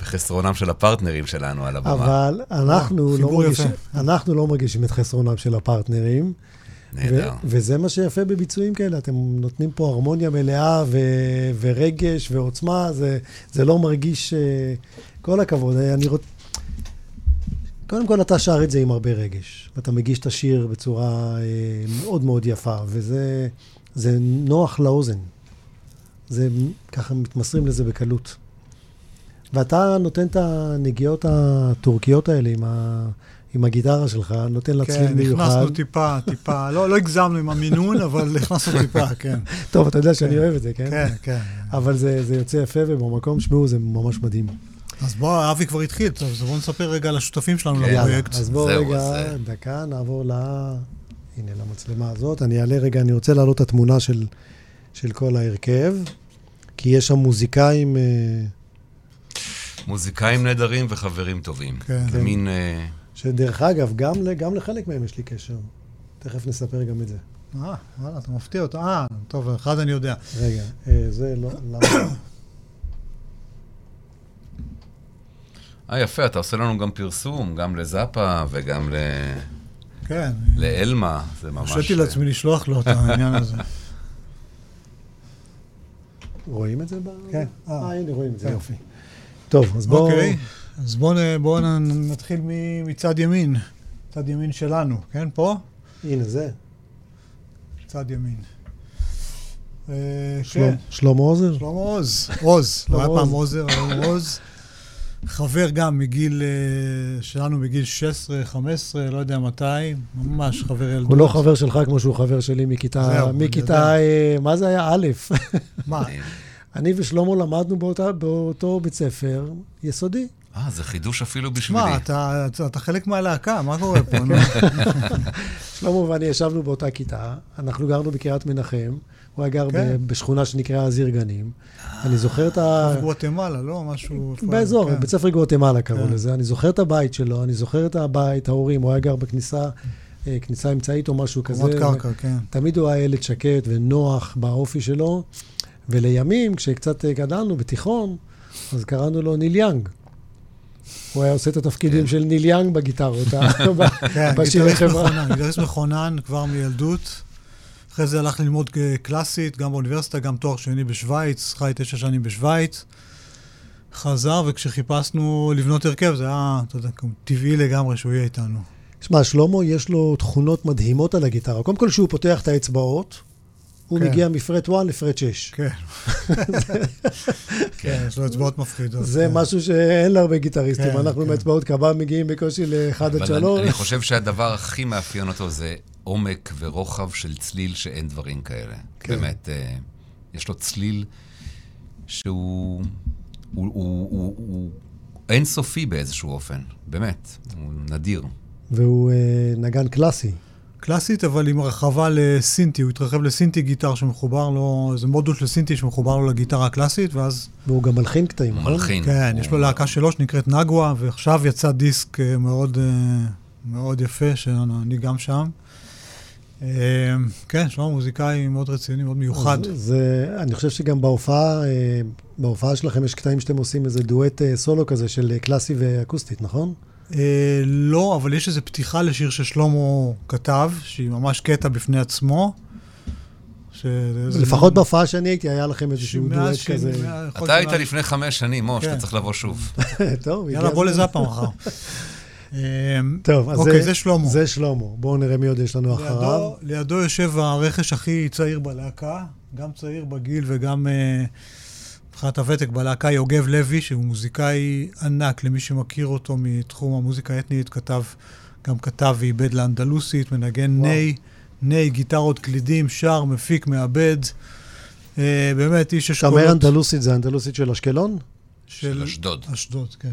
C: בחסרונם של הפרטנרים שלנו על הבמה.
A: אבל אנחנו לא,
B: יפה.
A: אנחנו לא מרגישים את חסרונם של הפרטנרים.
C: נהדר.
A: ו- וזה מה שיפה בביצועים כאלה, אתם נותנים פה הרמוניה מלאה ו- ורגש ועוצמה, זה, זה לא מרגיש... אה, כל הכבוד, אני רוצה... קודם כל, אתה שר את זה עם הרבה רגש, ואתה מגיש את השיר בצורה אה, מאוד מאוד יפה, וזה זה נוח לאוזן. זה ככה מתמסרים לזה בקלות. ואתה נותן את הנגיעות הטורקיות האלה עם, ה, עם הגיטרה שלך, נותן לה צליל
B: כן,
A: מיוחד.
B: נכנסנו טיפה, טיפה, לא לא הגזמנו עם המינון, אבל הכנסנו טיפה, כן.
A: טוב, אתה יודע שאני
B: כן.
A: אוהב את זה, כן?
B: כן, כן.
A: אבל זה, זה יוצא יפה, ובמקום, שמעו, זה ממש מדהים.
B: אז בוא, אבי כבר התחיל, אז בואו נספר רגע על השותפים שלנו
C: כן.
B: לפרויקט.
A: אז בואו רגע,
C: אז,
A: דקה, נעבור ל... הנה, למצלמה הזאת. אני אעלה רגע, אני רוצה להעלות את התמונה של, של כל ההרכב, כי יש שם מוזיקאים... אה,
C: מוזיקאים נהדרים וחברים טובים.
B: כן.
C: זה מין... אה,
A: שדרך אגב, גם, ל- גם לחלק מהם יש לי קשר. תכף נספר גם את זה.
B: אה, וואלה, אתה מפתיע אותו. אה, טוב, אחד אני יודע.
A: רגע, אה, זה לא... למה?
C: אה, יפה, אתה עושה לנו גם פרסום, גם לזאפה וגם ל...
B: כן.
C: לאלמה, זה ממש...
B: הרשיתי לעצמי לשלוח לו את העניין הזה.
A: רואים את זה? ב...
B: כן.
A: אה,
B: אה.
A: הנה, רואים את זה. יופי. טוב, אז בואו...
B: אוקיי, אז בואו נתחיל מ- מצד ימין. צד ימין שלנו, כן? פה?
A: הנה זה.
B: צד ימין. אה,
A: שלמה-
B: כן.
A: שלמה עוזר?
B: שלמה עוז. עוז. לא היה פעם
A: עוז.
B: עוזר, היום עוז. חבר גם מגיל, אה, שלנו מגיל 16, 15, לא יודע מתי, ממש חבר ילדות.
A: הוא לא חבר שלך כמו שהוא חבר שלי מכיתה...
B: זהו.
A: מכיתה... אה, מה זה היה? א'.
B: מה?
A: אני ושלמה למדנו באותה, באותו בית ספר יסודי.
C: אה, זה חידוש אפילו בשבילי.
B: שמע, אתה, אתה, אתה חלק מהלהקה, מה קורה פה?
A: שלמה ואני ישבנו באותה כיתה, אנחנו גרנו בקריית מנחם, הוא היה גר
B: כן.
A: בשכונה שנקראה עיר גנים. אני זוכר את ה...
B: גואטמלה, לא? משהו...
A: באזור,
B: כן.
A: בית ספר גואטמלה קראו
B: כן.
A: לזה. אני זוכר את הבית שלו, אני זוכר את הבית, ההורים, הוא היה גר בכניסה, אה, כניסה אמצעית או משהו כזה.
B: קומת קרקע, כן.
A: תמיד הוא היה ילד שקט ונוח באופי שלו, ולימים, כשקצת אה, גדלנו בתיכון, אז קראנו לו ניל יאנג. הוא היה עושה את התפקידים
C: כן.
A: של ניל יאנג בגיטרות, אה,
B: כן,
A: בשירי חברה.
B: גיטריסט מכונן כבר מילדות. אחרי זה הלך ללמוד קלאסית, גם באוניברסיטה, גם תואר שני בשוויץ, חי תשע שנים בשוויץ. חזר, וכשחיפשנו לבנות הרכב, זה היה, אתה יודע, טבעי לגמרי שהוא יהיה איתנו.
A: שמע, שלמה, יש לו תכונות מדהימות על הגיטרה. קודם כל, כשהוא פותח את האצבעות, הוא
B: כן.
A: מגיע מפרט 1 לפרט 6.
B: כן. כן, יש לו אצבעות מפחידות.
A: זה
B: כן.
A: משהו שאין להרבה גיטריסטים.
B: כן,
A: אנחנו
B: כן.
A: מאצבעות קב"ב מגיעים בקושי ל-1 עד
C: אבל
A: 3.
C: אני, אני חושב שהדבר הכי מאפיין אותו זה עומק ורוחב של צליל שאין דברים כאלה.
A: כן.
C: באמת, אה, יש לו צליל שהוא הוא, הוא, הוא, הוא אינסופי באיזשהו אופן, באמת, הוא נדיר.
A: והוא אה, נגן קלאסי.
B: קלאסית, אבל עם הרחבה לסינטי. הוא התרחב לסינטי גיטר שמחובר לו, זה מודול של סינטי שמחובר לו לגיטרה הקלאסית, ואז
A: והוא גם מלחין קטעים, נכון?
C: מלחין.
B: כן, יש לו להקה שלו שנקראת נגווה, ועכשיו יצא דיסק אה, מאוד, אה, מאוד יפה, שאני גם שם. אה, כן, שלמה מוזיקאי מאוד רציני, מאוד מיוחד.
A: אז זה, אני חושב שגם בהופעה, אה, בהופעה שלכם יש קטעים שאתם עושים איזה דואט אה, סולו כזה של אה, קלאסי ואקוסטית, נכון?
B: אה, לא, אבל יש איזו פתיחה לשיר ששלמה כתב, שהיא ממש קטע בפני עצמו. ש- זה-
A: לפחות בהופעה שאני הייתי, היה לכם איזשהו דואט כזה.
C: אתה היית לפני חמש שנים, מוש, אתה
B: כן.
C: צריך לבוא שוב.
A: טוב,
B: יאללה, בוא. לזאפה מחר. אה,
A: טוב, אז
B: אוקיי, זה שלמה.
A: זה שלמה. בואו נראה מי עוד יש לנו אחריו.
B: לידו, לידו יושב הרכש הכי צעיר בלהקה, גם צעיר בגיל וגם אה, מבחינת הוותק בלהקה, יוגב לוי, שהוא מוזיקאי ענק, למי שמכיר אותו מתחום המוזיקה האתנית, כתב, גם כתב ועיבד לאנדלוסית, מנגן
A: וואו.
B: ניי, ניי, גיטרות, קלידים, שר, מפיק, מעבד. אה, באמת, איש
A: אתה
B: אשכולות.
A: אומר אנדלוסית, זה אנדלוסית של אשקלון?
C: של אשדוד.
B: אשדוד, כן.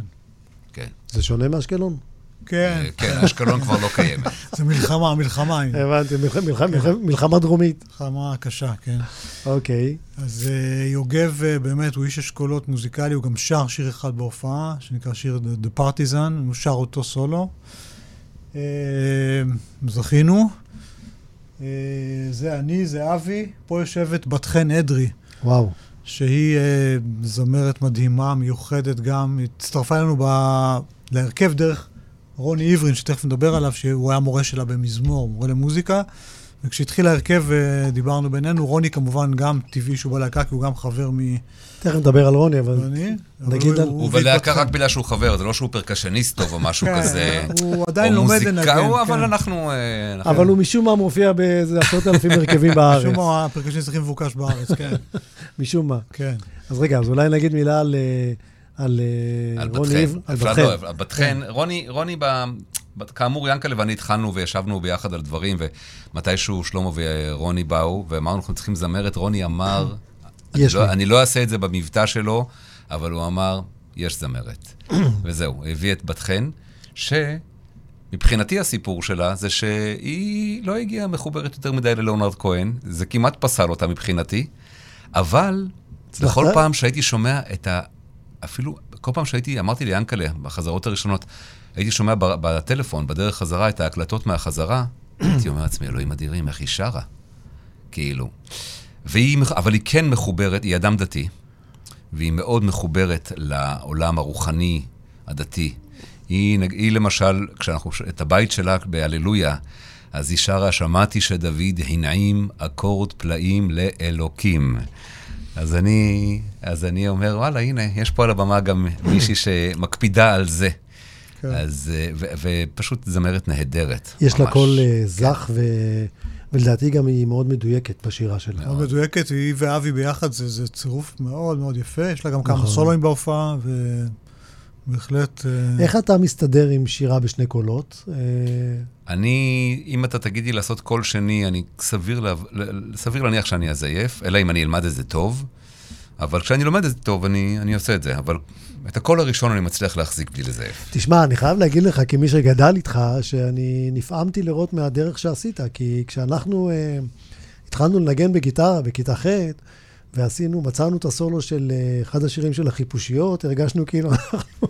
C: כן.
A: זה שונה מאשקלון?
B: כן,
C: אה, כן, אשקלון כבר לא קיימת.
B: זה מלחמה, מלחמה.
A: הבנתי, מלח- מלח- מלח- מלחמה דרומית.
B: מלחמה קשה, כן.
A: אוקיי.
B: אז אה, יוגב אה, באמת, הוא איש אשכולות מוזיקלי, הוא גם שר שיר אחד בהופעה, שנקרא שיר The, Partisan, הוא שר אותו סולו. זכינו. זה אני, זה אבי. פה יושבת בת חן אדרי,
A: וואו.
B: שהיא זמרת מדהימה, מיוחדת גם. היא הצטרפה אלינו ב... להרכב דרך רוני עברין, שתכף נדבר עליו, שהוא היה מורה שלה במזמור, מורה למוזיקה. וכשהתחיל ההרכב, אה, דיברנו בינינו, רוני כמובן גם טבעי שהוא בלהקה, כי הוא גם חבר
A: תכף נדבר על רוני, אבל...
B: מרוני.
A: נגיד על-
C: הוא בלהקה רק בגלל שהוא חבר, זה לא שהוא פרקשניסט טוב או משהו
B: כן,
C: כזה.
B: הוא עדיין לומד לנגן,
C: הוא- אבל
B: כן.
C: אנחנו... אה, אנחנו-
A: אבל הוא משום מה מופיע באיזה עשרות אלפים הרכבים בארץ.
B: משום מה הפרקשניסט הכי מבוקש בארץ, כן.
A: משום מה.
B: כן.
A: אז רגע, אז אולי נגיד מילה על... על אה,
C: על
A: רוני. עבר, על
C: אפשר
A: בת
C: לא. על בת חן. רוני, רוני, ב- כאמור, ינקלה ואני התחלנו וישבנו ביחד על דברים, ומתישהו שלמה ורוני באו, ואמרנו, אנחנו צריכים זמרת. רוני אמר, אני לא-. אני לא אעשה את זה במבטא שלו, אבל הוא אמר, יש זמרת. וזהו, הביא את בת חן, שמבחינתי הסיפור שלה זה שהיא לא הגיעה מחוברת יותר מדי ללאונרד כהן, זה כמעט פסל אותה מבחינתי, אבל? בכל פעם שהייתי שומע את ה... אפילו, כל פעם שהייתי, אמרתי ליענקלה, בחזרות הראשונות, הייתי שומע בטלפון, בדרך חזרה, את ההקלטות מהחזרה, הייתי אומר לעצמי, אלוהים אדירים, איך היא שרה? כאילו. והיא, אבל היא כן מחוברת, היא אדם דתי, והיא מאוד מחוברת לעולם הרוחני, הדתי. היא, היא למשל, כשאנחנו, את הבית שלה בהללויה, אז היא שרה, שמעתי שדוד הנעים אקורד פלאים לאלוקים. אז אני, אז אני אומר, וואלה, הנה, יש פה על הבמה גם מישהי שמקפידה על זה.
B: כן.
C: אז, אה, ו- ופשוט זמרת נהדרת.
A: יש לה
C: ממש.
A: קול אה, זך, ו- ולדעתי גם היא מאוד מדויקת בשירה שלה.
B: מאוד מדויקת, היא ואבי ביחד, זה, זה צירוף מאוד מאוד יפה. יש לה גם כמה
A: נכון.
B: סולואים בהופעה, ובהחלט... אה,
A: איך אתה מסתדר עם שירה בשני קולות?
C: אני, אם אתה תגיד לי לעשות קול שני, אני סביר, לה, סביר להניח שאני אזייף, אלא אם אני אלמד את זה טוב. אבל כשאני לומד את זה טוב, אני, אני עושה את זה. אבל את הקול הראשון אני מצליח להחזיק בלי לזייף.
A: תשמע, אני חייב להגיד לך, כמי שגדל איתך, שאני נפעמתי לראות מהדרך שעשית, כי כשאנחנו אה, התחלנו לנגן בגיטרה בכיתה ח', ועשינו, מצאנו את הסולו של אה, אחד השירים של החיפושיות, הרגשנו כאילו אנחנו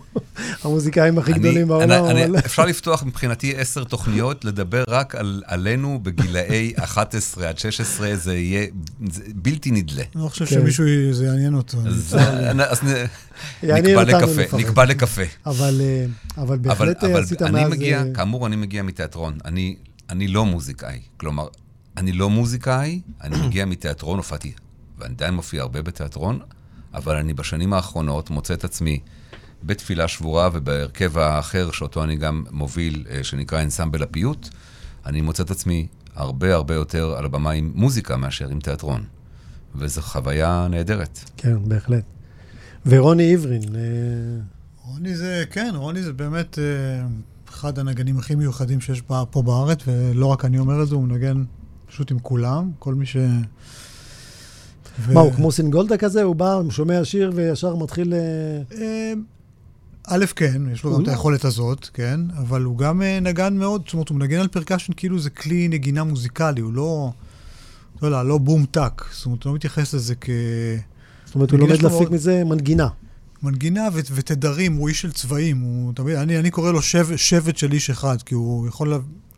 A: המוזיקאים הכי
C: אני-
A: גדולים בעולם,
C: אני,
A: אבל...
C: אני, אפשר לפתוח מבחינתי עשר תוכניות, לדבר רק על, עלינו בגילאי 11 עד 16, זה יהיה זה בלתי נדלה.
B: אני לא חושב
A: כן.
B: שמישהו, זה יעניין אותו.
C: אז, אז נקבע לקפה. נקבע לקפה.
A: אבל, אה, אבל
C: אבל,
A: בהחלט אה,
C: אבל
A: עשית
C: אני
A: מאז...
C: מגיע,
A: אה,
C: כאמור, אני מגיע מתיאטרון. אני, אני לא מוזיקאי. כלומר, אני לא מוזיקאי, אני מגיע מתיאטרון, הופעתי, ואני עדיין מופיע הרבה בתיאטרון, אבל אני בשנים האחרונות מוצא את עצמי בתפילה שבורה ובהרכב האחר, שאותו אני גם מוביל, אה, שנקרא אנסמבל הפיוט, אני מוצא את עצמי הרבה הרבה יותר על הבמה עם מוזיקה מאשר עם תיאטרון. וזו חוויה נהדרת.
A: כן, בהחלט. ורוני עברין, אה,
B: רוני זה, כן, רוני זה באמת אה, אחד הנגנים הכי מיוחדים שיש פה בארץ, ולא רק אני אומר את זה, הוא מנגן פשוט עם כולם, כל מי ש... ו-
A: מה, הוא כמו סינגולדה כזה? הוא בא, שומע שיר וישר מתחיל...
B: א', כן, יש לו גם את
A: לא-
B: היכולת הזאת, כן, אבל הוא גם אה, נגן מאוד, זאת אומרת, הוא מנגן על percussion כאילו זה כלי נגינה מוזיקלי, הוא לא, לא יודע, לא בום טאק, זאת אומרת, הוא לא מתייחס לזה כ...
A: זאת אומרת, הוא לומד להפיק מזה מנגינה.
B: מנגינה ו- ותדרים, הוא איש של צבעים, הוא תמיד, אני, אני קורא לו שב, שבט של איש אחד, כי הוא יכול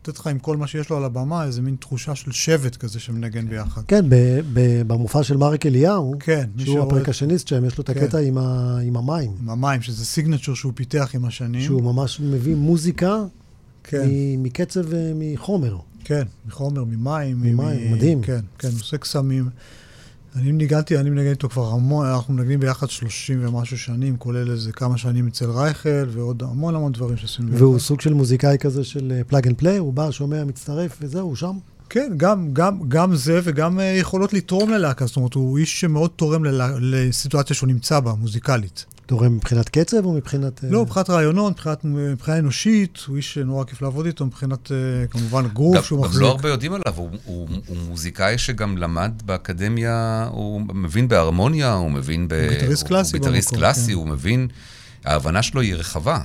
B: לתת לך עם כל מה שיש לו על הבמה, איזה מין תחושה של שבט כזה שמנגן ביחד.
A: כן, ב- ב- במופע של מרק אליהו,
B: כן,
A: שהוא הפרקשניסט שם, יש לו את
B: כן.
A: הקטע עם ה- עם המים.
B: עם המים, שזה סיגנצ'ר שהוא פיתח עם השנים.
A: שהוא ממש מביא מוזיקה
B: כן,
A: מ- מקצב ומחומר.
B: כן, מחומר, ממים.
A: ממים, מדהים.
B: כן, כן, הוא עושה קסמים. אני ניגנתי, אני מנגן איתו כבר המון, אנחנו מנגנים ביחד 30 ומשהו שנים, כולל איזה כמה שנים אצל רייכל, ועוד המון המון דברים שעשינו ביחד.
A: והוא סוג של מוזיקאי כזה של plug and play, הוא בא, שומע, מצטרף, וזהו, הוא שם.
B: כן, גם, גם, גם זה וגם uh, יכולות לתרום ללהקה. זאת אומרת, הוא איש שמאוד תורם ללה, לסיטואציה שהוא נמצא בה, מוזיקלית.
A: תורם מבחינת קצב או מבחינת...
B: לא, מבחינת רעיונות, מבחינת, מבחינה אנושית, הוא איש שנורא כיף לעבוד איתו, מבחינת, כמובן, גוף
C: גם,
B: שהוא
C: גם
B: מחזיק.
C: גם לא הרבה יודעים עליו, הוא, הוא, הוא מוזיקאי שגם למד באקדמיה, הוא מבין בהרמוניה, הוא מבין ב...
B: הוא גיטריסט קלאסי
C: הוא גיטריסט קלאסי,
B: כן.
C: הוא מבין, ההבנה שלו היא רחבה.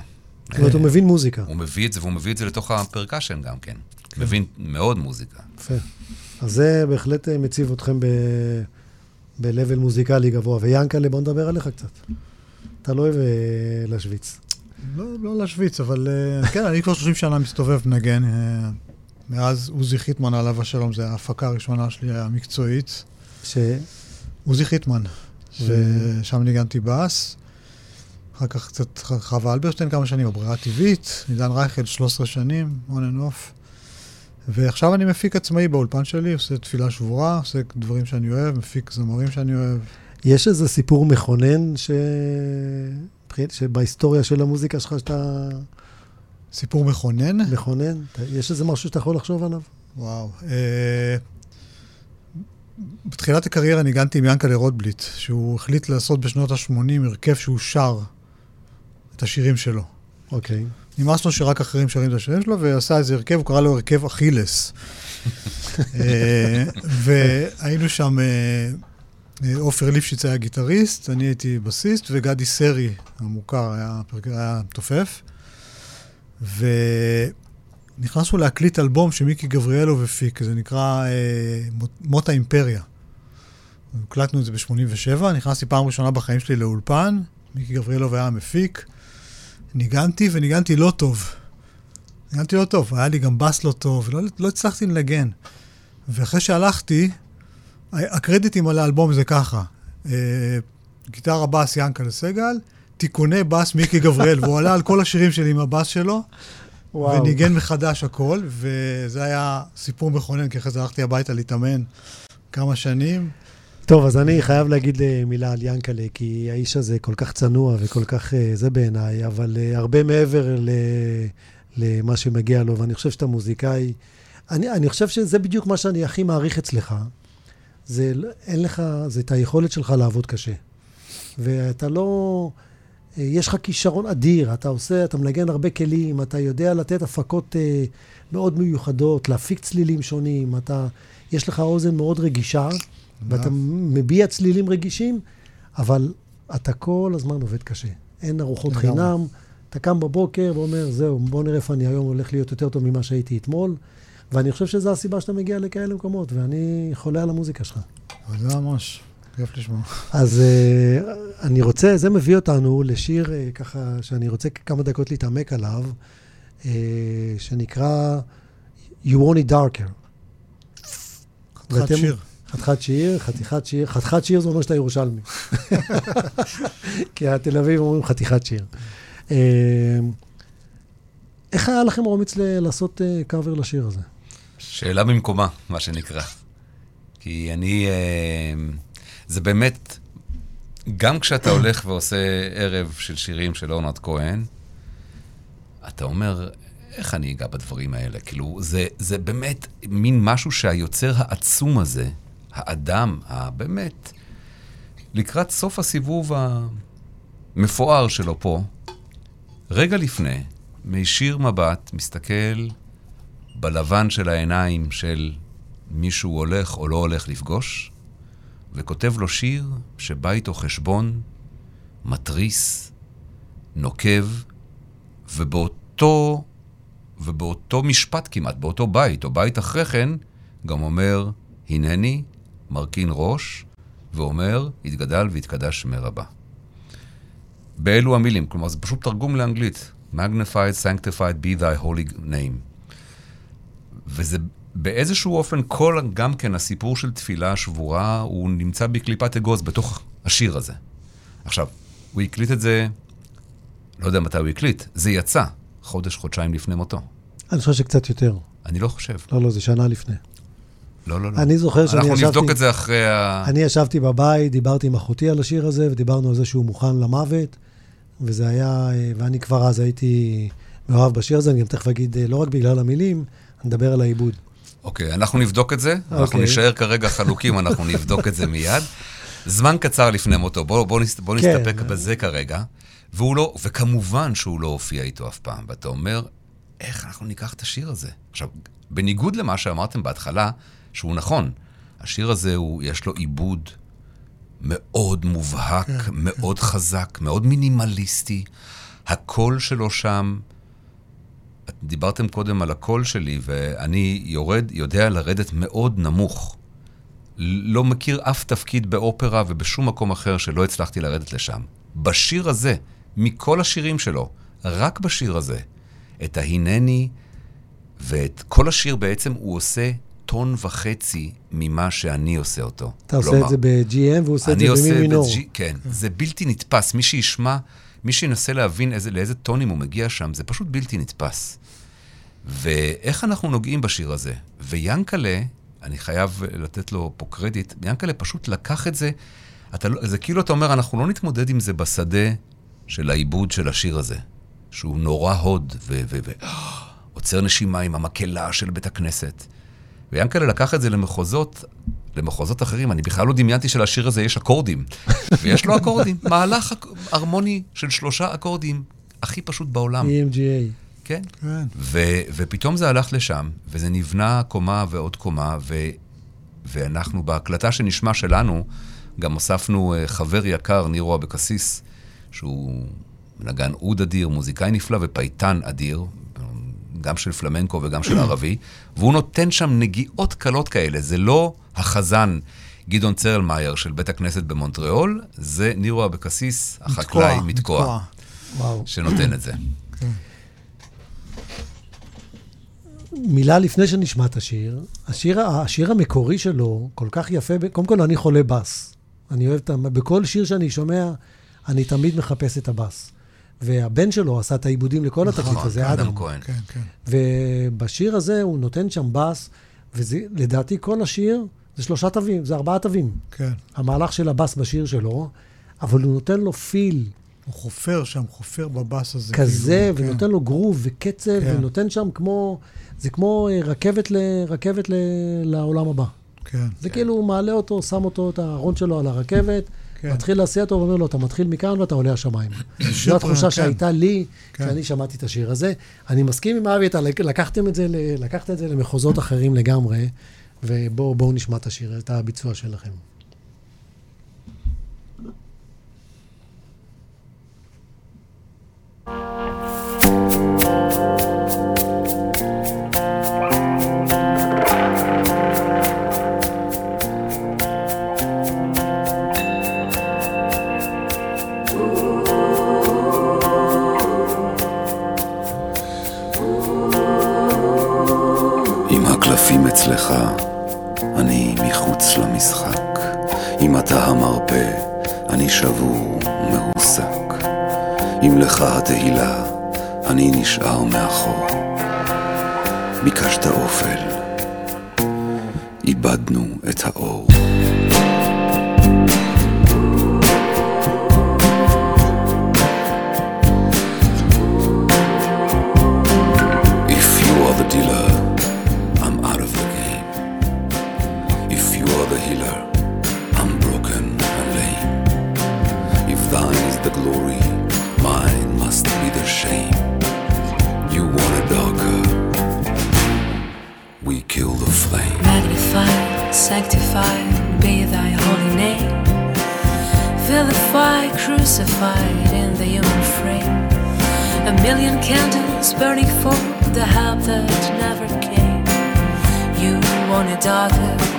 A: זאת אומרת, הוא מבין מוזיקה.
C: הוא מביא את זה, והוא מביא את זה לתוך ה percussion גם כן. מבין מאוד מוזיקה.
A: יפה. אז זה בהחלט אה, מציב אתכם ב... ב-level מוזיקלי גבוה. ויאנקלה, בוא נדבר עליך קצת. אתה לא אוהב להשוויץ.
B: לא, לא להשוויץ, אבל אה, כן, אני כבר 30 שנה מסתובב מנגן. אה, מאז עוזי חיטמן, עליו השלום, זה ההפקה הראשונה שלי המקצועית.
A: ש...
B: עוזי חיטמן, ששם ניגנתי בס. אחר כך קצת חווה אלברשטיין כמה שנים, הברירה הטבעית, עידן רייכל 13 שנים, on and off. ועכשיו אני מפיק עצמאי באולפן שלי, עושה תפילה שבורה, עושה דברים שאני אוהב, מפיק זמרים שאני אוהב.
A: יש איזה סיפור מכונן ש... שבהיסטוריה של המוזיקה שלך שאתה
B: סיפור מכונן?
A: מכונן? יש איזה משהו שאתה יכול לחשוב עליו?
B: וואו. אה, בתחילת הקריירה ניגנתי עם ינקלה רוטבליט, שהוא החליט לעשות בשנות ה-80 הרכב שהוא שר את השירים שלו.
A: אוקיי.
B: נמאס לו שרק אחרים שרים את השירים שלו, ועשה איזה הרכב, הוא קרא לו הרכב אכילס. אה, והיינו שם, אה, עופר ליפשיץ היה גיטריסט, אני הייתי בסיסט, וגדי סרי המוכר היה, היה תופף. ונכנסנו להקליט אלבום שמיקי גבריאלוב הפיק, זה נקרא אה, מות האימפריה. הקלטנו את זה ב-87, נכנסתי פעם ראשונה בחיים שלי לאולפן, מיקי גבריאלוב היה המפיק. ניגנתי וניגנתי לא טוב. ניגנתי לא טוב, היה לי גם בס לא טוב, לא, לא הצלחתי לנגן. ואחרי שהלכתי, הקרדיטים על האלבום זה ככה, אה, גיטרה בס ינקלה סגל, תיקוני בס מיקי גבריאל, והוא עלה על כל השירים שלי עם הבס שלו, וואו. וניגן מחדש הכל, וזה היה סיפור מכונן, כי אחרי זה הלכתי הביתה להתאמן כמה שנים.
A: טוב, אז אני חייב להגיד מילה על ינקלה, כי האיש הזה כל כך צנוע וכל כך זה בעיניי, אבל הרבה מעבר ל, למה שמגיע לו, ואני חושב שאתה מוזיקאי. אני, אני חושב שזה בדיוק מה שאני הכי מעריך אצלך. זה, אין לך, זה את היכולת שלך לעבוד קשה. ואתה לא... יש לך כישרון אדיר, אתה עושה, אתה מנגן הרבה כלים, אתה יודע לתת הפקות אה, מאוד מיוחדות, להפיק צלילים שונים, אתה, יש לך אוזן מאוד רגישה, ואתה מביע צלילים רגישים, אבל אתה כל הזמן עובד קשה. אין ארוחות חינם, אתה קם בבוקר ואומר, זהו, בוא נראה איפה אני היום הולך להיות יותר טוב ממה שהייתי אתמול, ואני חושב שזו הסיבה שאתה מגיע לכאלה מקומות, ואני חולה על המוזיקה שלך.
B: זה ממש. כיף לשמוע.
A: אז uh, אני רוצה, זה מביא אותנו לשיר uh, ככה, שאני רוצה כמה דקות להתעמק עליו, uh, שנקרא You Want It Darker.
B: חתיכת שיר.
A: חתיכת שיר, חתיכת שיר, חתיכת שיר זה אומר שאתה ירושלמי. כי התל אביב אומרים חתיכת שיר. איך היה לכם אומץ לעשות קאבר לשיר הזה?
C: שאלה במקומה, מה שנקרא. כי אני... Uh... זה באמת, גם כשאתה הולך ועושה ערב של שירים של אורנת כהן, אתה אומר, איך אני אגע בדברים האלה? כאילו, זה, זה באמת מין משהו שהיוצר העצום הזה, האדם, הבאמת, לקראת סוף הסיבוב המפואר שלו פה, רגע לפני, מישיר מבט, מסתכל בלבן של העיניים של מישהו הולך או לא הולך לפגוש, וכותב לו שיר שבא איתו חשבון, מתריס, נוקב, ובאותו, ובאותו משפט כמעט, באותו בית, או בית אחרי כן, גם אומר, הנני, מרכין ראש, ואומר, יתגדל ויתקדש שמי רבה. באלו המילים, כלומר, זה פשוט תרגום לאנגלית. magnified, sanctified, be thy holy name. וזה באיזשהו אופן, כל גם כן הסיפור של תפילה שבורה, הוא נמצא בקליפת אגוז בתוך השיר הזה. עכשיו, הוא הקליט את זה, לא יודע מתי הוא הקליט, זה יצא חודש, חודשיים לפני מותו.
A: אני חושב שקצת יותר.
C: אני לא חושב.
A: לא, לא, זה שנה לפני.
C: לא, לא, לא.
A: אני זוכר שאני
C: אנחנו
A: ישבתי...
C: אנחנו נבדוק את זה אחרי ה...
A: אני ישבתי בבית, דיברתי עם אחותי על השיר הזה, ודיברנו על זה שהוא מוכן למוות, וזה היה... ואני כבר אז הייתי מאוהב בשיר הזה, אני גם תכף אגיד, לא רק בגלל המילים, אני מדבר על העיבוד.
C: אוקיי, אנחנו נבדוק את זה. אנחנו
A: אוקיי.
C: נישאר כרגע חלוקים, אנחנו נבדוק את זה מיד. זמן קצר לפני מותו, בואו בוא, בוא
A: כן.
C: נסתפק בזה כרגע. והוא לא, וכמובן שהוא לא הופיע איתו אף פעם. ואתה אומר, איך אנחנו ניקח את השיר הזה? עכשיו, בניגוד למה שאמרתם בהתחלה, שהוא נכון, השיר הזה, הוא, יש לו עיבוד מאוד מובהק,
B: כן,
C: מאוד חזק, מאוד מינימליסטי. הקול שלו שם, דיברתם קודם על הקול שלי, ואני יורד, יודע לרדת מאוד נמוך. לא מכיר אף תפקיד באופרה ובשום מקום אחר שלא הצלחתי לרדת לשם. בשיר הזה, מכל השירים שלו, רק בשיר הזה, את ההינני ואת כל השיר בעצם הוא עושה טון וחצי ממה שאני עושה אותו.
A: אתה עושה
C: כלומר,
A: את זה ב-GM והוא עושה את זה
C: עושה
A: במי מינור.
C: כן, זה בלתי נתפס. מי שישמע, מי שינסה להבין איזה, לאיזה טונים הוא מגיע שם, זה פשוט בלתי נתפס. ואיך אנחנו נוגעים בשיר הזה? ויאנקלה, אני חייב לתת לו פה קרדיט, יאנקלה פשוט לקח את זה, אתה, לא- זה כאילו אתה אומר, אנחנו לא נתמודד עם זה בשדה של העיבוד של השיר הזה, שהוא נורא הוד, ו... ו, ו עוצר נשימה עם המקהלה של בית הכנסת. ויאנקלה לקח את זה למחוזות, למחוזות אחרים. אני בכלל לא דמיינתי שלשיר הזה יש אקורדים. ויש לו אקורדים. מהלך הרמוני של שלושה אקורדים, הכי פשוט בעולם.
A: EMGA.
C: כן.
B: כן.
C: ו- ופתאום זה הלך לשם, וזה נבנה קומה ועוד קומה, ו- ואנחנו בהקלטה שנשמע שלנו, גם הוספנו אה, חבר יקר, נירו אבקסיס, שהוא נגן אוד אדיר, מוזיקאי נפלא ופייטן אדיר, גם של פלמנקו וגם של ערבי, והוא נותן שם נגיעות קלות כאלה. זה לא החזן גדעון צרלמייר של בית הכנסת במונטריאול, זה נירו אבקסיס, החקלאי מתקוע. שנותן את זה.
A: מילה לפני שנשמע את השיר, השיר, השיר המקורי שלו כל כך יפה, קודם כל אני חולה בס. אני אוהב את ה... בכל שיר שאני שומע, אני תמיד מחפש את הבס. והבן שלו עשה את העיבודים לכל התקליט הזה,
C: נכון, אדם
A: אדם.
C: כהן.
B: כן, כן.
A: ובשיר הזה הוא נותן שם בס, ולדעתי כל השיר זה שלושה תווים, זה ארבעה תווים.
B: כן.
A: המהלך של הבס בשיר שלו, אבל הוא נותן לו פיל
B: הוא חופר שם, חופר בבאס הזה.
A: כזה,
B: כאילו,
A: ונותן לו גרוב וקצב,
B: כן.
A: ונותן שם כמו, זה כמו אה, רכבת, ל, רכבת ל, לעולם הבא.
B: כן.
A: זה כאילו הוא מעלה אותו, שם אותו, את הארון שלו על הרכבת,
B: כן.
A: מתחיל להסיע אותו ואומר לו, אתה מתחיל מכאן ואתה עולה השמיים. זו התחושה
B: כן.
A: שהייתה לי
B: כן.
A: כשאני שמעתי את השיר הזה. אני מסכים עם אבי, אתה לק- לקחתם את זה, לקחת את זה למחוזות אחרים לגמרי, ובואו בואו נשמע את השיר, את הביצוע שלכם.
D: אם הקלפים אצלך, אני מחוץ למשחק. אם אתה המרפא, אני שבור מרוסק. אם לך התהילה, אני נשאר מאחור. ביקשת אופל, איבדנו את האור. Glory, mine must be the shame. You want it darker, we kill the flame.
E: Magnified, sanctified be thy holy name. Vilified, crucified in the human frame. A million candles burning for the help that never came. You want it darker.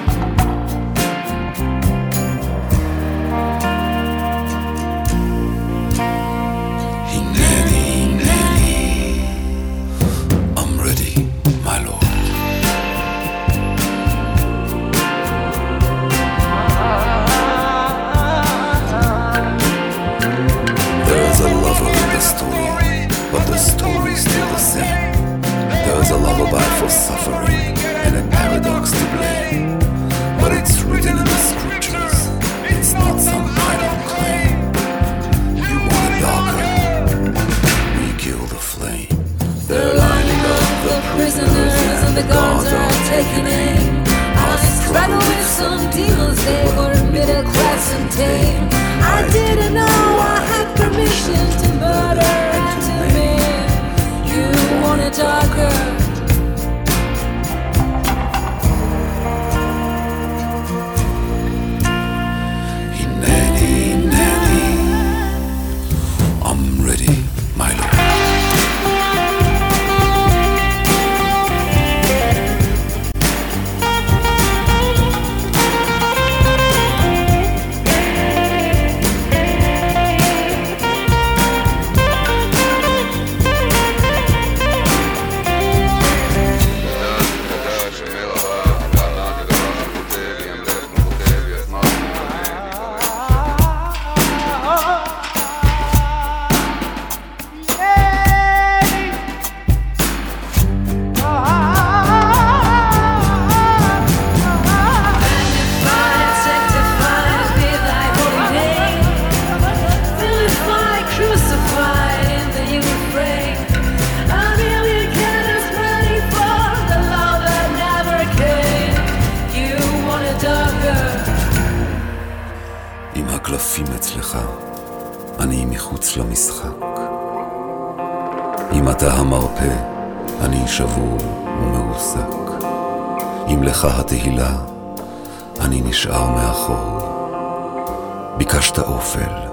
D: ביקשת אופל.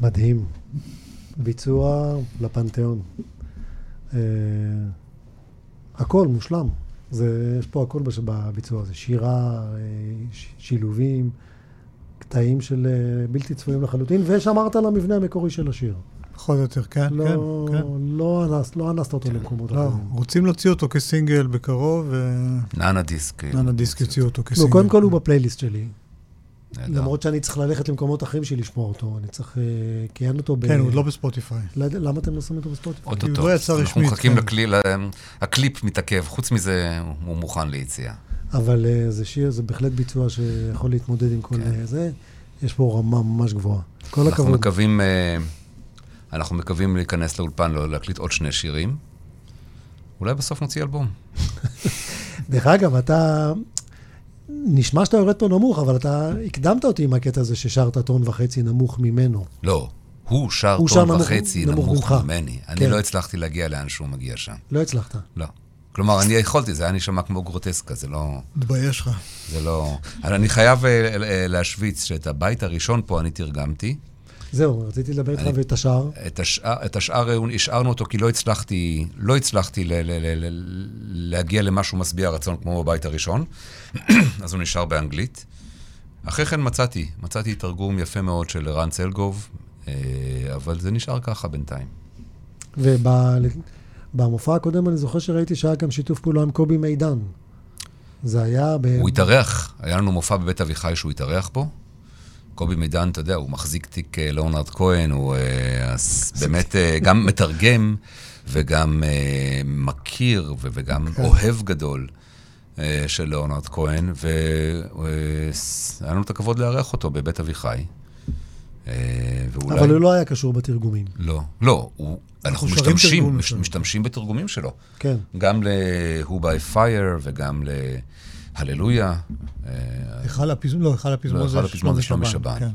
A: מדהים. ביצוע לפנתיאון. אה, הכל מושלם. זה, יש פה הכל בש- בביצוע הזה. שירה, אה, ש- שילובים, קטעים של אה, בלתי צפויים לחלוטין, ושמרת על המבנה המקורי של השיר.
B: פחות או יותר, כן,
A: לא,
B: כן, כן.
A: לא, אנס, לא אנסת אותו למקומות
B: לא,
A: אחרים.
B: רוצים להוציא אותו כסינגל בקרוב,
C: נאנה דיסק.
B: ונאנה דיסק יוציאו אותו
A: לא,
B: כסינגל.
A: קודם כל הוא בפלייליסט שלי. למרות שאני צריך ללכת למקומות אחרים בשביל לשמוע אותו. אני צריך... אה, כי אין אותו ב...
B: כן, הוא עוד לא בספוטיפיי.
A: לא למה אתם לא שמים אותו בספוטיפיי?
B: כי הוא
C: אוטוטו.
B: לא יצא
C: אנחנו
B: רשמית,
C: מחכים
B: כן.
C: לקליפ, הקליפ מתעכב, חוץ מזה הוא מוכן ליציאה.
A: אבל אה, זה שיר, זה בהחלט ביצוע שיכול להתמודד עם כל
C: כן.
A: אה, זה. יש פה רמה ממש גבוהה. כל
C: אנחנו
A: הכבוד.
C: מקווים, אה, אנחנו מקווים להיכנס לאולפן, לא- להקליט עוד שני שירים. אולי בסוף נוציא אלבום.
A: דרך אגב, אתה... נשמע שאתה יורד פה נמוך, אבל אתה הקדמת אותי עם הקטע הזה ששרת טון וחצי נמוך ממנו.
C: לא, הוא שר
A: הוא
C: טון
A: נמוך-
C: וחצי
A: נמוך
C: נמוך
A: ממך.
C: ממני. אני
A: כן.
C: לא הצלחתי להגיע לאן שהוא מגיע שם.
A: לא הצלחת.
C: לא. כלומר, אני יכולתי, זה היה נשמע כמו גרוטסקה, זה לא...
B: מתבייש לך.
C: זה לא... אני חייב אה, אה, להשוויץ שאת הבית הראשון פה אני תרגמתי.
A: זהו, רציתי לדבר איתך ואת השאר.
C: את השאר, את השאר אה, השארנו אותו כי לא הצלחתי, לא הצלחתי ל, ל, ל, ל, להגיע למשהו משביע רצון כמו בבית הראשון, אז הוא נשאר באנגלית. אחרי כן מצאתי, מצאתי תרגום יפה מאוד של ערן צלגוב, אה, אבל זה נשאר ככה בינתיים.
A: ובמופע הקודם אני זוכר שראיתי שהיה גם שיתוף פעולה עם קובי מידן. זה היה ב...
C: הוא התארח, היה לנו מופע בבית אביחי שהוא התארח פה. קובי מידן, אתה יודע, הוא מחזיק תיק אה, לאונרד כהן, הוא אה, באמת אה, גם מתרגם וגם מכיר וגם אוהב גדול של לאונרד כהן, והיה לנו את הכבוד לארח אותו בבית אביחי. ואולי...
A: אבל הוא לא היה קשור בתרגומים.
C: לא, לא, הוא, אנחנו משתמשים, מש,
B: שלו.
C: משתמשים בתרגומים שלו.
A: כן.
C: גם ל-Who by Fire וגם להללויה. אה,
B: היכל הפזמון, לא, היכל הפזמון
C: לא,
B: זה
C: שלומי
B: שבן. כן.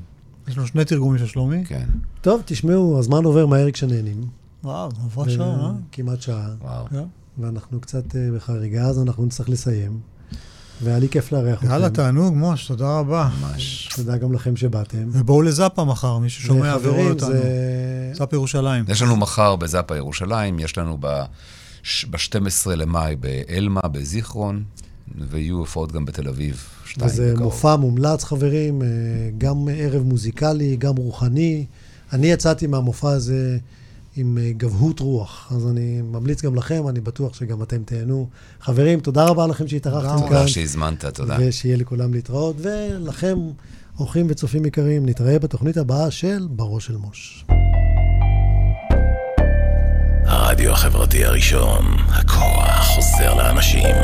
B: יש לו שני תרגומים של שלומי.
C: כן,
A: טוב, תשמעו, הזמן עובר מהר כשנהנים.
B: וואו, עברה שעה, אה?
A: כמעט שעה.
C: וואו.
B: כן.
A: ואנחנו קצת אה, בחריגה, אז אנחנו נצטרך לסיים. והיה לי כיף לארח אתכם.
B: יאללה, תענוג, מוש, תודה רבה.
C: ממש.
A: תודה גם לכם שבאתם.
B: ובואו לזאפה מחר, מי ששומע ורואה אותנו.
A: זה...
B: זאפה ירושלים.
C: יש לנו מחר בזאפה ירושלים, יש לנו ב-12 למאי באלמה, בזיכרון, ויהיו הופעות גם בתל אביב. שתיים
A: וזה
C: בקרוב.
A: מופע מומלץ, חברים, אה, גם ערב מוזיקלי, גם רוחני. אני יצאתי מהמופע הזה עם אה, גבהות רוח, אז אני ממליץ גם לכם, אני בטוח שגם אתם תהנו. חברים, תודה רבה לכם שהתארחתם כאן,
C: תודה שהזמנת, תודה.
A: ושיהיה לכולם להתראות, ולכם, אורחים וצופים יקרים, נתראה בתוכנית הבאה של בראש של מוש.
D: הרדיו הרדיו החברתי הראשון, הכוח חוזר לאנשים.